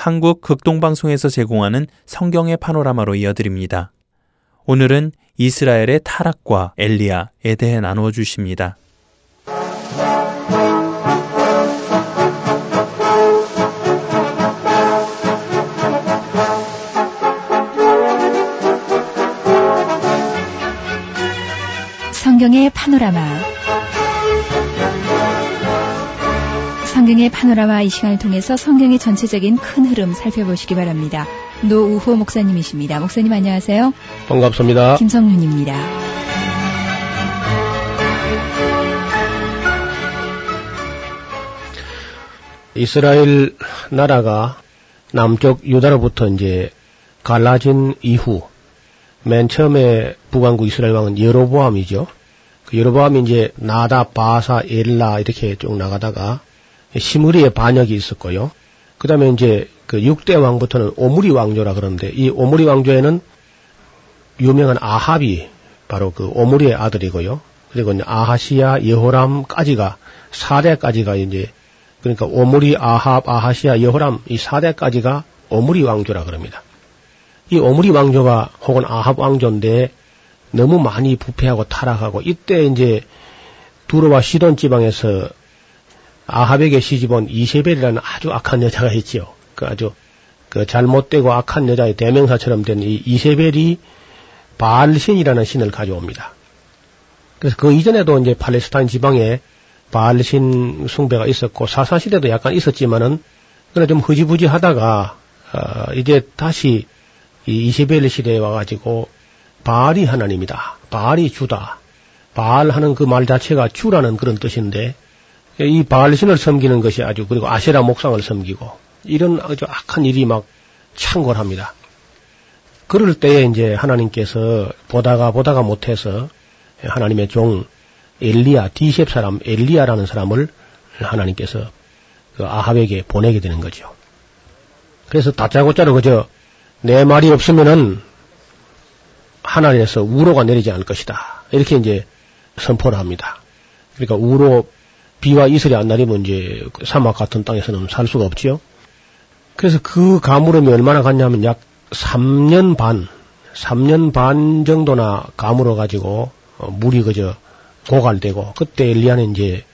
한국 극동방송에서 제공하는 성경의 파노라마로 이어드립니다. 오늘은 이스라엘의 타락과 엘리야에 대해 나누어 주십니다. 성경의 파노라마 성경의 파노라마 이 시간을 통해서 성경의 전체적인 큰 흐름 살펴보시기 바랍니다. 노우호 목사님이십니다. 목사님 안녕하세요. 반갑습니다. 김성윤입니다. 이스라엘 나라가 남쪽 유다로부터 이제 갈라진 이후 맨 처음에 북왕국 이스라엘 왕은 여로보암이죠. 그 여로보암이 이제 나다, 바사, 엘라 이렇게 쭉 나가다가 시므리의 반역이 있었고요. 그 다음에 이제 그 6대 왕부터는 오므리 왕조라 그러는데 이 오므리 왕조에는 유명한 아합이 바로 그 오므리의 아들이고요. 그리고 아하시아, 여호람까지가 4대까지가 이제 그러니까 오므리, 아합, 아하시아, 여호람 이 4대까지가 오므리 왕조라 그럽니다. 이 오므리 왕조가 혹은 아합 왕조인데 너무 많이 부패하고 타락하고 이때 이제 두로와 시돈 지방에서 아합에게 시집온 이세벨이라는 아주 악한 여자가 있지요. 그 아주 그 잘못되고 악한 여자의 대명사처럼 된 이 이세벨이 바알신이라는 신을 가져옵니다. 그래서 그 이전에도 이제 팔레스타인 지방에 바알신 숭배가 있었고 사사 시대도 약간 있었지만은 그래 좀 흐지부지 하다가 어 이제 다시 이 이세벨 시대에 와가지고 바알이 하나님이다. 바알이 주다. 바알 하는 그 말 자체가 주라는 그런 뜻인데 이 바알신을 섬기는 것이 아주 그리고 아세라 목상을 섬기고 이런 아주 악한 일이 막 창궐합니다. 그럴 때에 이제 하나님께서 보다가 보다가 못해서 하나님의 종 엘리야 디셉 사람 엘리야라는 사람을 하나님께서 그 아합에게 보내게 되는 거죠. 그래서 다짜고짜로 그저 내 말이 없으면은 하나님에서 우로가 내리지 않을 것이다. 이렇게 이제 선포를 합니다. 그러니까 우로 비와 이슬이 안 내리면 이제 그 사막 같은 땅에서는 살 수가 없지요. 그래서 그 가물음이 얼마나 갔냐면 약 3년 반, 3년 반 정도나 가물어 가지고 어, 물이 그저 고갈되고 그때 엘리야는 이제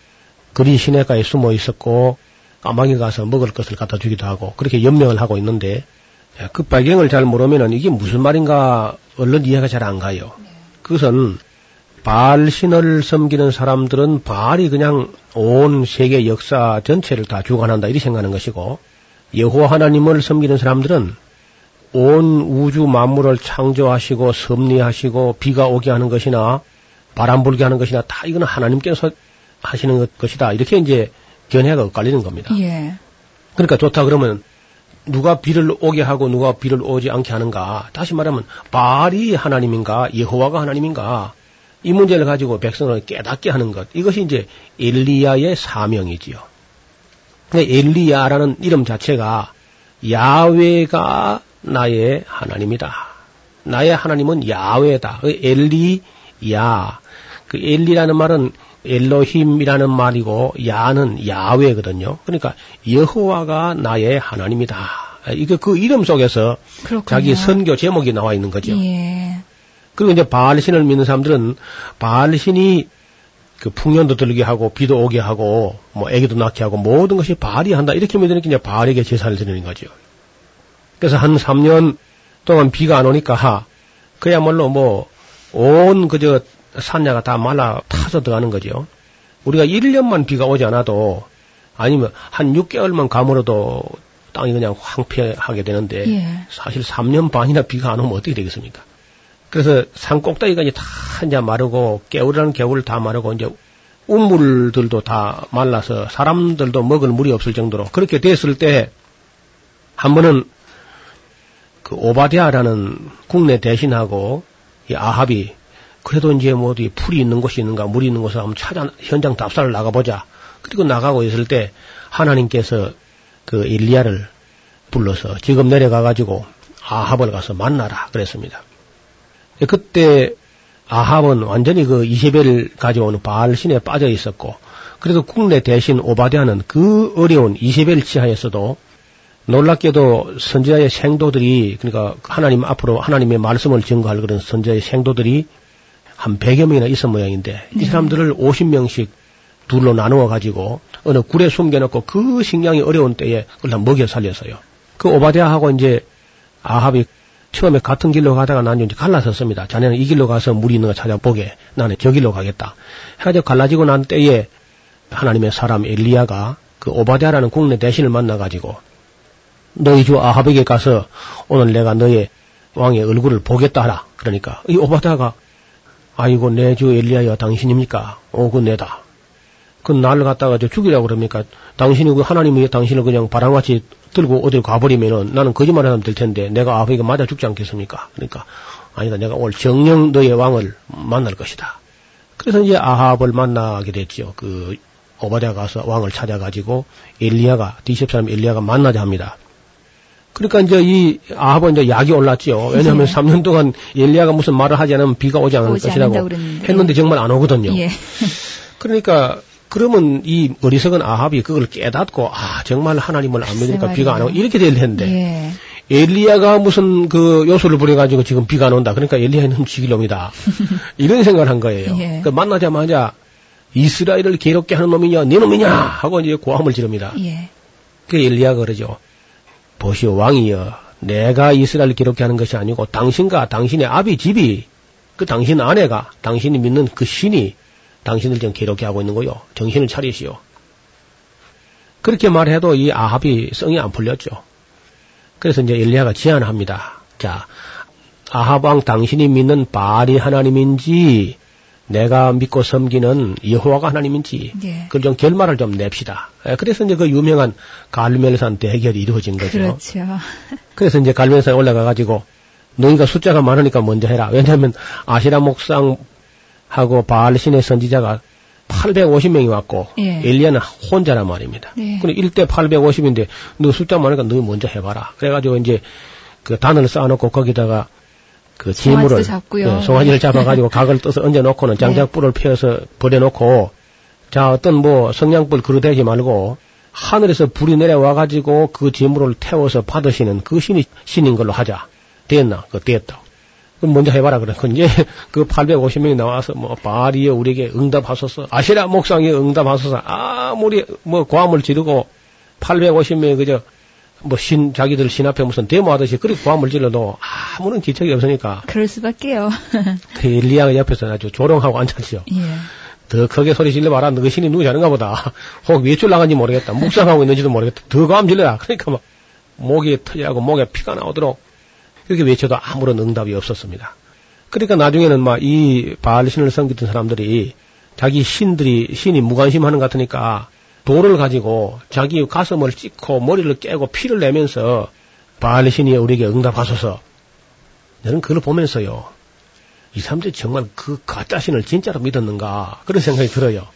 그리 시내가에 숨어 있었고 까마귀 가서 먹을 것을 갖다 주기도 하고 그렇게 연명을 하고 있는데 그 배경을 잘 모르면은 이게 무슨 말인가 얼른 이해가 잘 안 가요. 그것은 바알 신을 섬기는 사람들은 바알이 그냥 온 세계 역사 전체를 다 주관한다 이렇게 생각하는 것이고 여호와 하나님을 섬기는 사람들은 온 우주 만물을 창조하시고 섭리하시고 비가 오게 하는 것이나 바람 불게 하는 것이나 다 이거는 하나님께서 하시는 것이다 이렇게 이제 견해가 엇갈리는 겁니다. 예. 그러니까 좋다 그러면 누가 비를 오게 하고 누가 비를 오지 않게 하는가? 다시 말하면 바알이 하나님인가 여호와가 하나님인가? 이 문제를 가지고 백성을 깨닫게 하는 것. 이것이 이제 엘리야의 사명이지요. 엘리야라는 이름 자체가 야외가 나의 하나님이다. 나의 하나님은 야외다. 그 엘리야. 그 엘리라는 말은 엘로힘이라는 말이고 야는 야외거든요. 그러니까 여호와가 나의 하나님이다. 이게 그 이름 속에서 그렇군요. 자기 선교 제목이 나와 있는 거죠. 예. 그리고 이제 바알 신을 믿는 사람들은 바알 신이 그 풍년도 들게 하고 비도 오게 하고 뭐 애기도 낳게 하고 모든 것이 바알이 한다 이렇게 믿으니까 이제 바알에게 제사를 드리는 거죠. 그래서 한 3년 동안 비가 안 오니까 그야말로 뭐 온 그저 산야가 다 말라 타서 들어가는 거죠. 우리가 1년만 비가 오지 않아도 아니면 한 6개월만 가물어도 땅이 그냥 황폐하게 되는데 예. 사실 3년 반이나 비가 안 오면 어떻게 되겠습니까? 그래서 산 꼭대기가 이제 다 이제 마르고 개울이라는 개울 다 마르고 이제 우물들도 다 말라서 사람들도 먹을 물이 없을 정도로 그렇게 됐을 때 한 번은 그 오바디아라는 국내 대신하고 이 아합이 그래도 이제 뭐 어디 풀이 있는 곳이 있는가 물이 있는 곳을 한번 찾아 현장 답사를 나가보자. 그리고 나가고 있을 때 하나님께서 그 엘리야를 불러서 지금 내려가 가지고 아합을 가서 만나라 그랬습니다. 그때 아합은 완전히 그 이세벨 가져오는 바알 신에 빠져 있었고 그래도 국내 대신 오바디아는 그 어려운 이세벨 치하에서도 놀랍게도 선지자의 생도들이 그러니까 하나님 앞으로 하나님의 말씀을 증거할 그런 선지자의 생도들이 한 100여 명이나 있어 모양인데 이 사람들을 50명씩 둘로 나누어 가지고 어느 굴에 숨겨놓고 그 식량이 어려운 때에 그걸 다 먹여 살렸어요. 그 오바댜하고 이제 아합이 처음에 같은 길로 가다가 나는 이제 갈라섰습니다. 자네는 이 길로 가서 물이 있는 거 찾아보게. 나는 저 길로 가겠다. 해가지고 갈라지고 난 때에 하나님의 사람 엘리야가 그 오바댜라는 국내 대신을 만나가지고 너희 주 아합에게 가서 오늘 내가 너의 왕의 얼굴을 보겠다 하라. 그러니까 이 오바댜가 아이고 내 주 엘리야여 당신입니까? 오, 그 내다. 그 나를 갖다가 저 죽이라고 그럽니까? 당신이 그 하나님이 당신을 그냥 바람같이 들고 어딜 가버리면은 나는 거짓말 하면 될 텐데 내가 아버지가 맞아 죽지 않겠습니까? 그러니까 아니다 내가 오늘 정령 너의 왕을 만날 것이다. 그래서 이제 아합을 만나게 됐죠. 그 오바댜 가서 왕을 찾아가지고 엘리야가 디셉 사람 엘리야가 만나자 합니다. 그러니까 이제 이 아합은 이제 약이 올랐죠. 왜냐하면 예. 3년 동안 엘리야가 무슨 말을 하지 않으면 비가 오지 않을 오지 것이라고. 했는데 정말 안 오거든요. 예. 그러니까 그러면 이 어리석은 아합이 그걸 깨닫고 아 정말 하나님을 안 믿으니까 비가 안 오고. 이렇게 될 텐데 예. 엘리야가 무슨 그 요소를 부려가지고 지금 비가 안 온다. 그러니까 엘리야는 죽일 놈이다. 이런 생각을 한 거예요. 예. 그 만나자마자 이스라엘을 괴롭게 하는 놈이냐, 네 놈이냐 하고 이제 고함을 지릅니다. 예. 그 엘리야가 그러죠. 보시오 왕이여, 내가 이스라엘을 괴롭게 하는 것이 아니고 당신과 당신의 아비 집이 그 당신 아내가 당신이 믿는 그 신이 당신을 지금 괴롭게 하고 있는 거요. 정신을 차리시오. 그렇게 말해도 이 아합이 성이 안 풀렸죠. 그래서 이제 엘리야가 제안을 합니다. 자, 아합 왕 당신이 믿는 바알이 하나님인지 내가 믿고 섬기는 여호와가 하나님인지 예. 그걸 좀 결말을 좀 냅시다. 예, 그래서 이제 그 유명한 갈멜산 대결이 이루어진 거죠. 그렇죠. 그래서 이제 갈멜산에 올라가 가지고 너희가 숫자가 많으니까 먼저 해라. 왜냐하면 아시라 목상 하고 바알 신의 선지자가 850명이 왔고 예. 엘리야는 혼자란 말입니다. 네. 근데 1대 850인데 너 숫자 많으니까 너희 먼저 해봐라. 그래가지고 이제 그 단을 쌓아놓고 거기다가 그 지물을 잡고요. 예, 송아지를 잡아가지고 각을 떠서 얹어놓고는 장작불을 피워서 버려놓고 자 어떤 뭐 성냥불 그릇대지 말고 하늘에서 불이 내려와가지고 그 지물을 태워서 받으시는 그 신이 신인 걸로 하자. 됐나? 그 됐다. 그럼 먼저 해봐라 그래. 그 이제 그 850명이 나와서 뭐 바리에 우리에게 응답하소서. 아시라 목상에 응답하소서. 아무리 뭐 고함을 지르고 850명이 그저 뭐 신 자기들 신 앞에 무슨 데모하듯이 그렇게 고함을 질러도 아무런 기척이 없으니까 그럴 수밖에요. 그 엘리야가 옆에서 아주 조롱하고 앉았죠. 예. 더 크게 소리 질러봐라. 너그 신이 누구 자는가 보다. 혹 외출 나간지 모르겠다. 묵상하고 있는지도 모르겠다. 더 고함 질러라. 그러니까 막 목이 터지고 목에 피가 나오도록 그렇게 외쳐도 아무런 응답이 없었습니다. 그러니까 나중에는 막 이 바알 신을 섬기던 사람들이 자기 신들이 신이 무관심하는 것 같으니까 돌을 가지고 자기 가슴을 찢고 머리를 깨고 피를 내면서 바알 신이 우리에게 응답하소서. 저는 그걸 보면서요. 이 사람들이 정말 그 가짜 신을 진짜로 믿었는가 그런 생각이 들어요.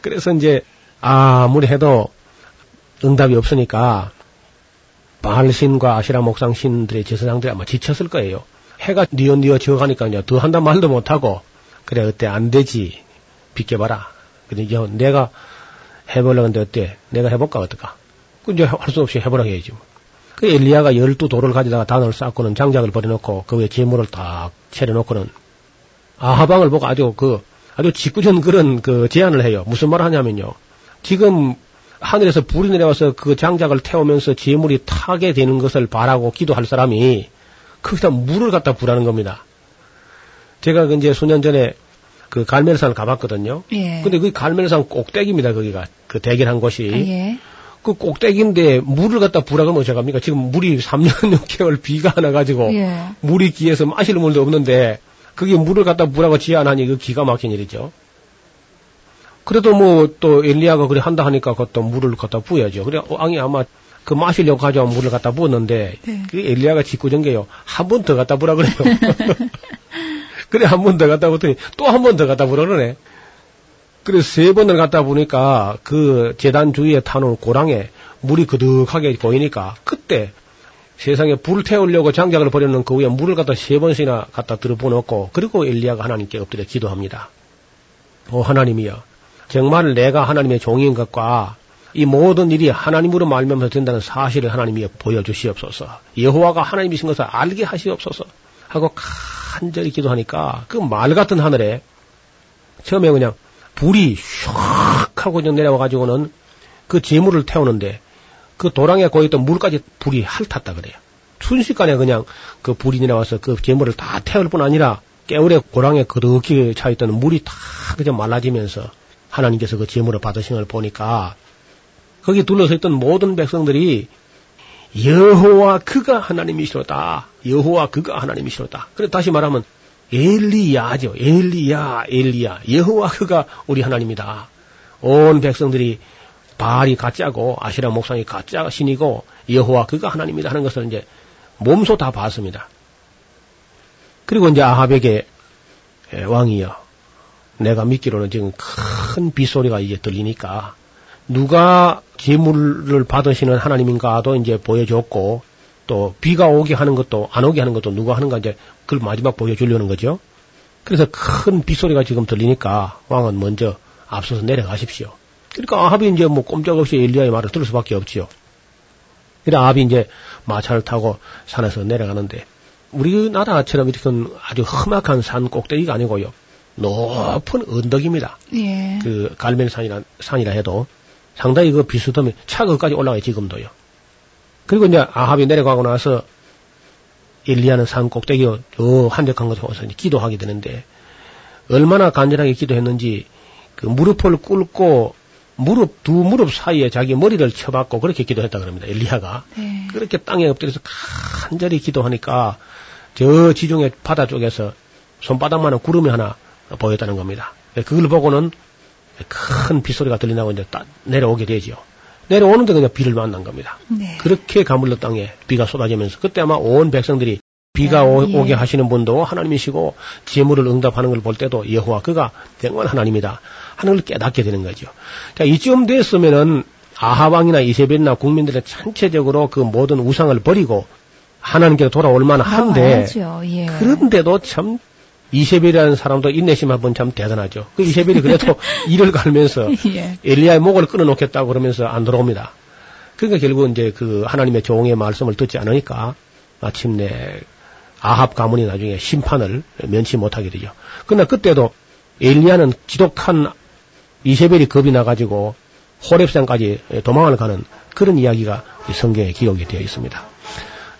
그래서 이제 아무리 해도 응답이 없으니까 바알 신과 아시라 목상 신들의 제사장들이 아마 지쳤을 거예요. 해가 뉘어뉘어 지어가니까 이제 더 한다 말도 못하고 그래 어때 안 되지 비켜봐라. 근데 이제 내가 해보려고 하는데 어때? 내가 해볼까 어떨까? 그 이제 할수 없이 해보라 해야지. 뭐. 그 엘리야가 열두 돌을 가져다가 단을 쌓고는 장작을 버려놓고 그 위에 재물을 딱 차려놓고는 아하방을 보고 아주 그 아주 짓궂은 그런 그 제안을 해요. 무슨 말을 하냐면요. 지금 하늘에서 불이 내려와서 그 장작을 태우면서 재물이 타게 되는 것을 바라고 기도할 사람이 거기다 물을 갖다 부라는 겁니다. 제가 그 이제 수년 전에 그 갈멜산을 가봤거든요. 예. 근데 그 갈멜산 꼭대기입니다, 거기가. 그 대결한 곳이. 아, 예. 그 꼭대기인데 물을 갖다 부라 그러면 어떡합니까? 지금 물이 3년 6개월 비가 안 와가지고 예. 물이 기에서 마실 물도 없는데 그게 물을 갖다 부라고 지안 하니 그 기가 막힌 일이죠. 그래도 뭐 또 엘리야가 그래 한다 하니까 그것도 물을 갖다 부어야죠. 그래 왕이 아마 그 마시려고 가져온 물을 갖다 부었는데 네. 그 엘리야가 짓궂은 게요. 한 번 더 갖다 부라 그래요. 그래 한 번 더 갖다 부더니 또 한 번 더 갖다 부라 그러네. 그래서 세 번을 갖다 보니까 그 재단 주위에 타놓은 고랑에 물이 그득하게 보이니까 그때 세상에 불 태우려고 장작을 버려놓은 그 위에 물을 갖다 세 번씩이나 갖다 들어보놓고 그리고 엘리야가 하나님께 엎드려 기도합니다. 오 하나님이여 정말 내가 하나님의 종인 것과 이 모든 일이 하나님으로 말미암아서 된다는 사실을 하나님이 보여주시옵소서. 여호와가 하나님이신 것을 알게 하시옵소서. 하고 간절히 기도하니까 그 말 같은 하늘에 처음에 그냥 불이 슉 하고 그냥 내려와 가지고는 그 재물을 태우는데 그 도랑에 고였던 물까지 불이 핥았다 그래요. 순식간에 그냥 그 불이 내려와서 그 재물을 다 태울 뿐 아니라 깨울에 고랑에 그득히 차있던 물이 다 그냥 말라지면서 하나님께서 그 재물을 받으신 걸 보니까 거기 둘러서 있던 모든 백성들이 여호와 그가 하나님이시로다. 여호와 그가 하나님이시로다. 그래 다시 말하면 엘리야죠. 엘리야, 엘리야. 여호와 그가 우리 하나님이다. 온 백성들이 바알이 가짜고 아시라 목상이 가짜 신이고 여호와 그가 하나님이다 하는 것을 이제 몸소 다 봤습니다. 그리고 이제 아합에게 왕이여 내가 믿기로는 지금 큰 빗소리가 이제 들리니까 누가 재물을 받으시는 하나님인가도 이제 보여줬고 또 비가 오게 하는 것도 안 오게 하는 것도 누가 하는가 이제 그걸 마지막 보여주려는 거죠. 그래서 큰 빗소리가 지금 들리니까 왕은 먼저 앞서서 내려가십시오. 그러니까 아합이 이제 뭐 꼼짝없이 엘리야의 말을 들을 수밖에 없지요. 그래 아합이 이제 마차를 타고 산에서 내려가는데 우리나라처럼 이렇게 아주 험악한 산 꼭대기가 아니고요. 높은 언덕입니다. 예. 그 갈멜산이라 산이라 해도 상당히 그 비스듬히 차거까지 올라가요 지금도요. 그리고 이제 아합이 내려가고 나서 엘리야는 산 꼭대기요 저 한적한 곳에 와서 기도하게 되는데 얼마나 간절하게 기도했는지 그 무릎을 꿇고 무릎 두 무릎 사이에 자기 머리를 쳐박고 그렇게 기도했다 그럽니다 엘리야가 네. 그렇게 땅에 엎드려서 간절히 기도하니까 저 지중해 바다 쪽에서 손바닥만한 구름이 하나 보였다는 겁니다. 그걸 보고는 큰 빗소리가 들리나고 이제 딱 내려오게 되죠. 내려오는데 그냥 비를 만난 겁니다. 네. 그렇게 가물러 땅에 비가 쏟아지면서 그때 아마 온 백성들이 비가 오, 예. 오게 하시는 분도 하나님이시고 재물을 응답하는 걸 볼 때도 여호와 그가 정말 하나님이다 하는 걸 깨닫게 되는 거죠. 자 이쯤 됐으면은 아하방이나 이세벨이나 국민들은 전체적으로 그 모든 우상을 버리고 하나님께로 돌아올 만한데 나와야죠. 예. 그런데도 참 이세벨이라는 사람도 인내심 한번 참 대단하죠. 그 이세벨이 그래도 이를 갈면서 예. 엘리야의 목을 끊어놓겠다고 그러면서 안 들어옵니다. 그러니까 결국 이제 그 하나님의 종의 말씀을 듣지 않으니까 마침내 아합 가문이 나중에 심판을 면치 못하게 되죠. 그러나 그때도 엘리야는 지독한 이세벨이 겁이 나가지고 호렙산까지 도망을 가는 그런 이야기가 이 성경에 기록이 되어 있습니다.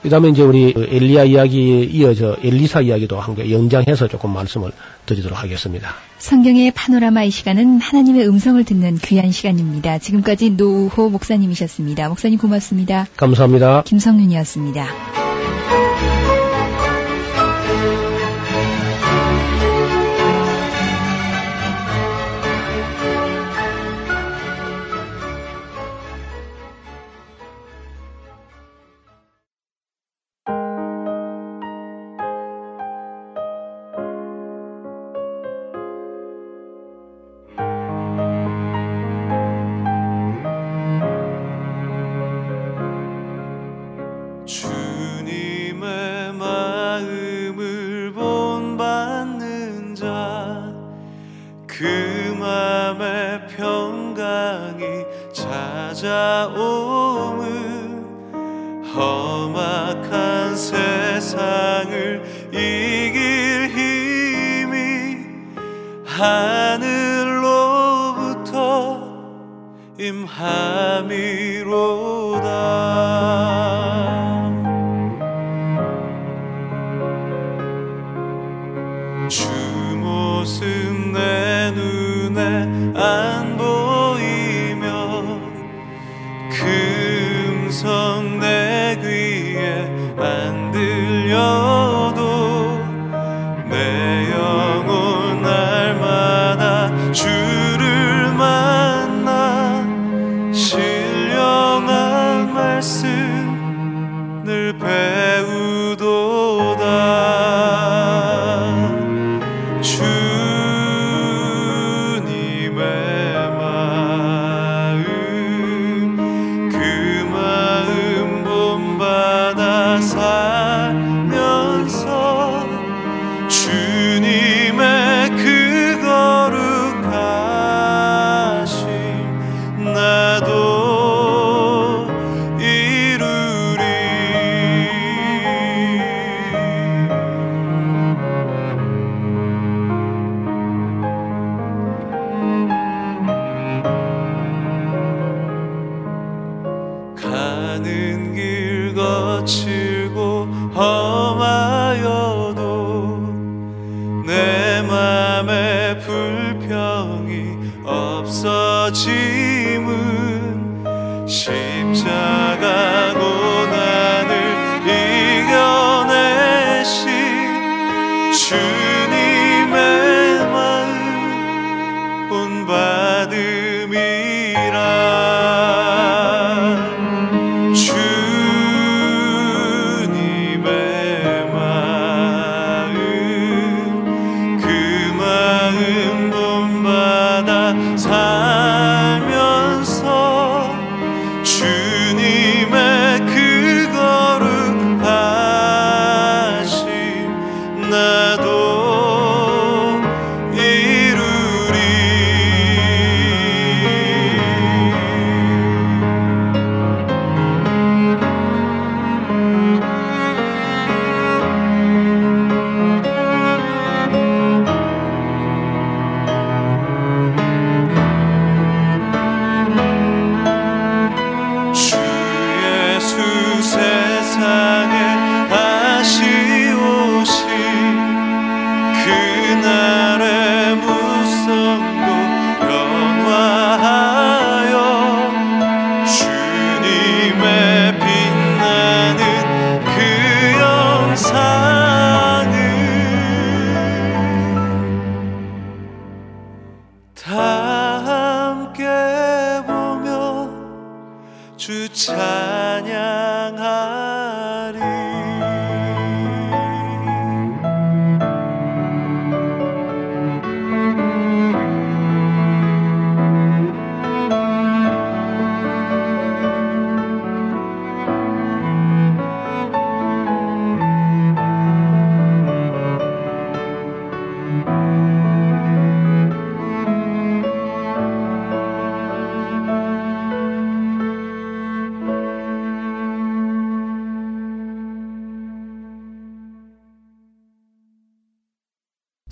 그 다음에 이제 우리 그 엘리야 이야기에 이어져 엘리사 이야기도 함께 연장해서 조금 말씀을 드리도록 하겠습니다. 성경의 파노라마 이 시간은 하나님의 음성을 듣는 귀한 시간입니다. 지금까지 노우호 목사님이셨습니다. 목사님 고맙습니다. 감사합니다. 김성윤이었습니다.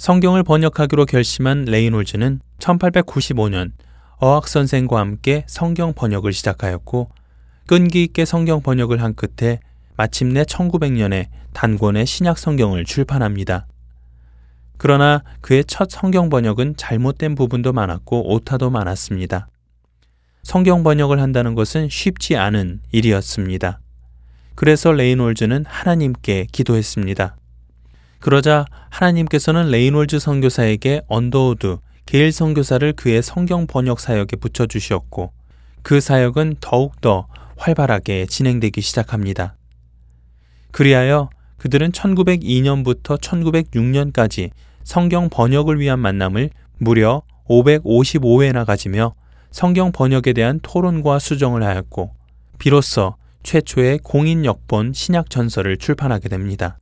성경을 번역하기로 결심한 레이놀즈는 1895년 어학 선생과 함께 성경 번역을 시작하였고 끈기 있게 성경 번역을 한 끝에 마침내 1900년에 단권의 신약 성경을 출판합니다. 그러나 그의 첫 성경 번역은 잘못된 부분도 많았고 오타도 많았습니다. 성경 번역을 한다는 것은 쉽지 않은 일이었습니다. 그래서 레이놀즈는 하나님께 기도했습니다. 그러자 하나님께서는 레이놀즈 선교사에게 언더우드 게일 선교사를 그의 성경 번역 사역에 붙여주셨고 그 사역은 더욱더 활발하게 진행되기 시작합니다. 그리하여 그들은 1902년부터 1906년까지 성경 번역을 위한 만남을 무려 555회나 가지며 성경 번역에 대한 토론과 수정을 하였고 비로소 최초의 공인 역본 신약 전설을 출판하게 됩니다.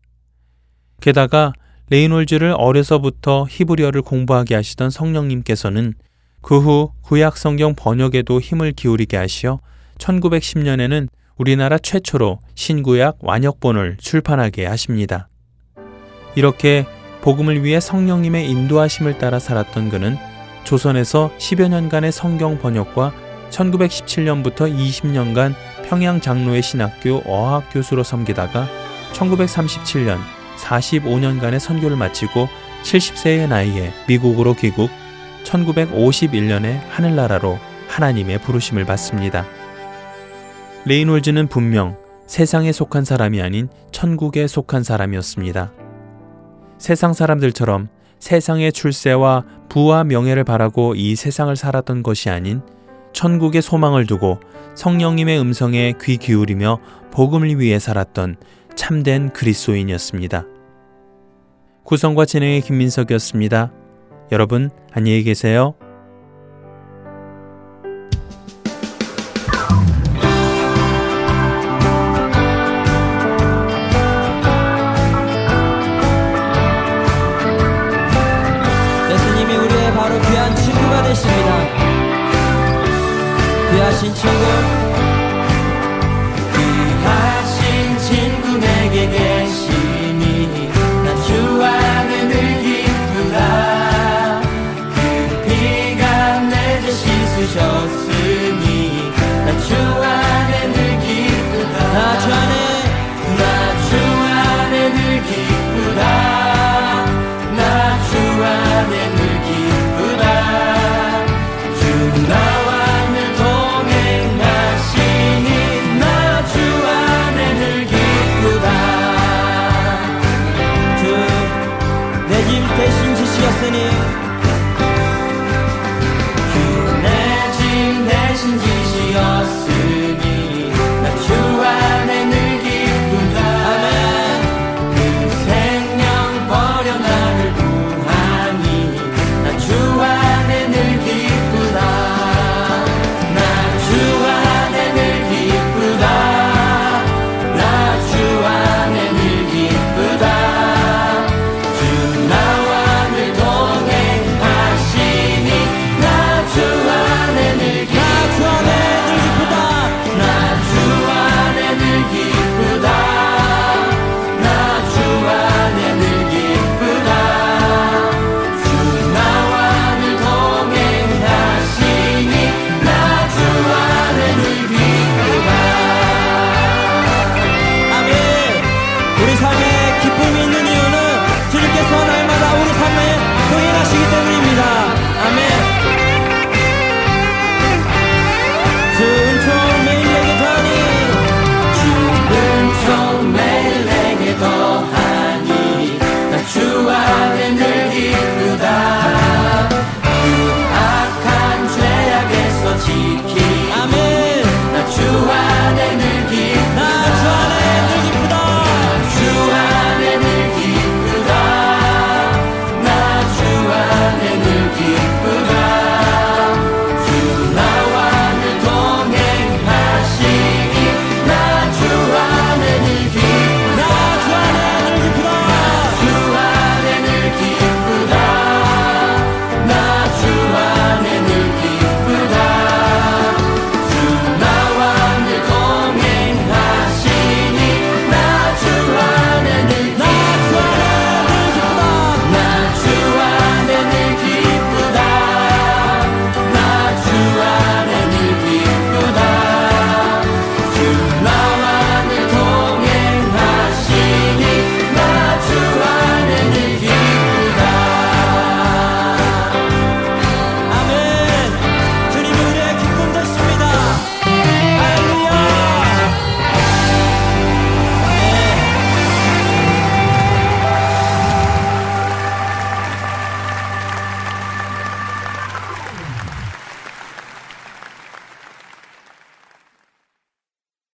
게다가 레이놀즈를 어려서부터 히브리어를 공부하게 하시던 성령님께서는 그 후 구약 성경 번역에도 힘을 기울이게 하시어 1910년에는 우리나라 최초로 신구약 완역본을 출판하게 하십니다. 이렇게 복음을 위해 성령님의 인도하심을 따라 살았던 그는 조선에서 10여 년간의 성경 번역과 1917년부터 20년간 평양 장로의 신학교 어학 교수로 섬기다가 1937년 45년간의 선교를 마치고 70세의 나이에 미국으로 귀국, 1951년에 하늘나라로 하나님의 부르심을 받습니다. 레이놀즈는 분명 세상에 속한 사람이 아닌 천국에 속한 사람이었습니다. 세상 사람들처럼 세상의 출세와 부와 명예를 바라고 이 세상을 살았던 것이 아닌 천국의 소망을 두고 성령님의 음성에 귀 기울이며 복음을 위해 살았던 참된 그리스도인이었습니다. 구성과 진행의 김민석이었습니다. 여러분 안녕히 계세요.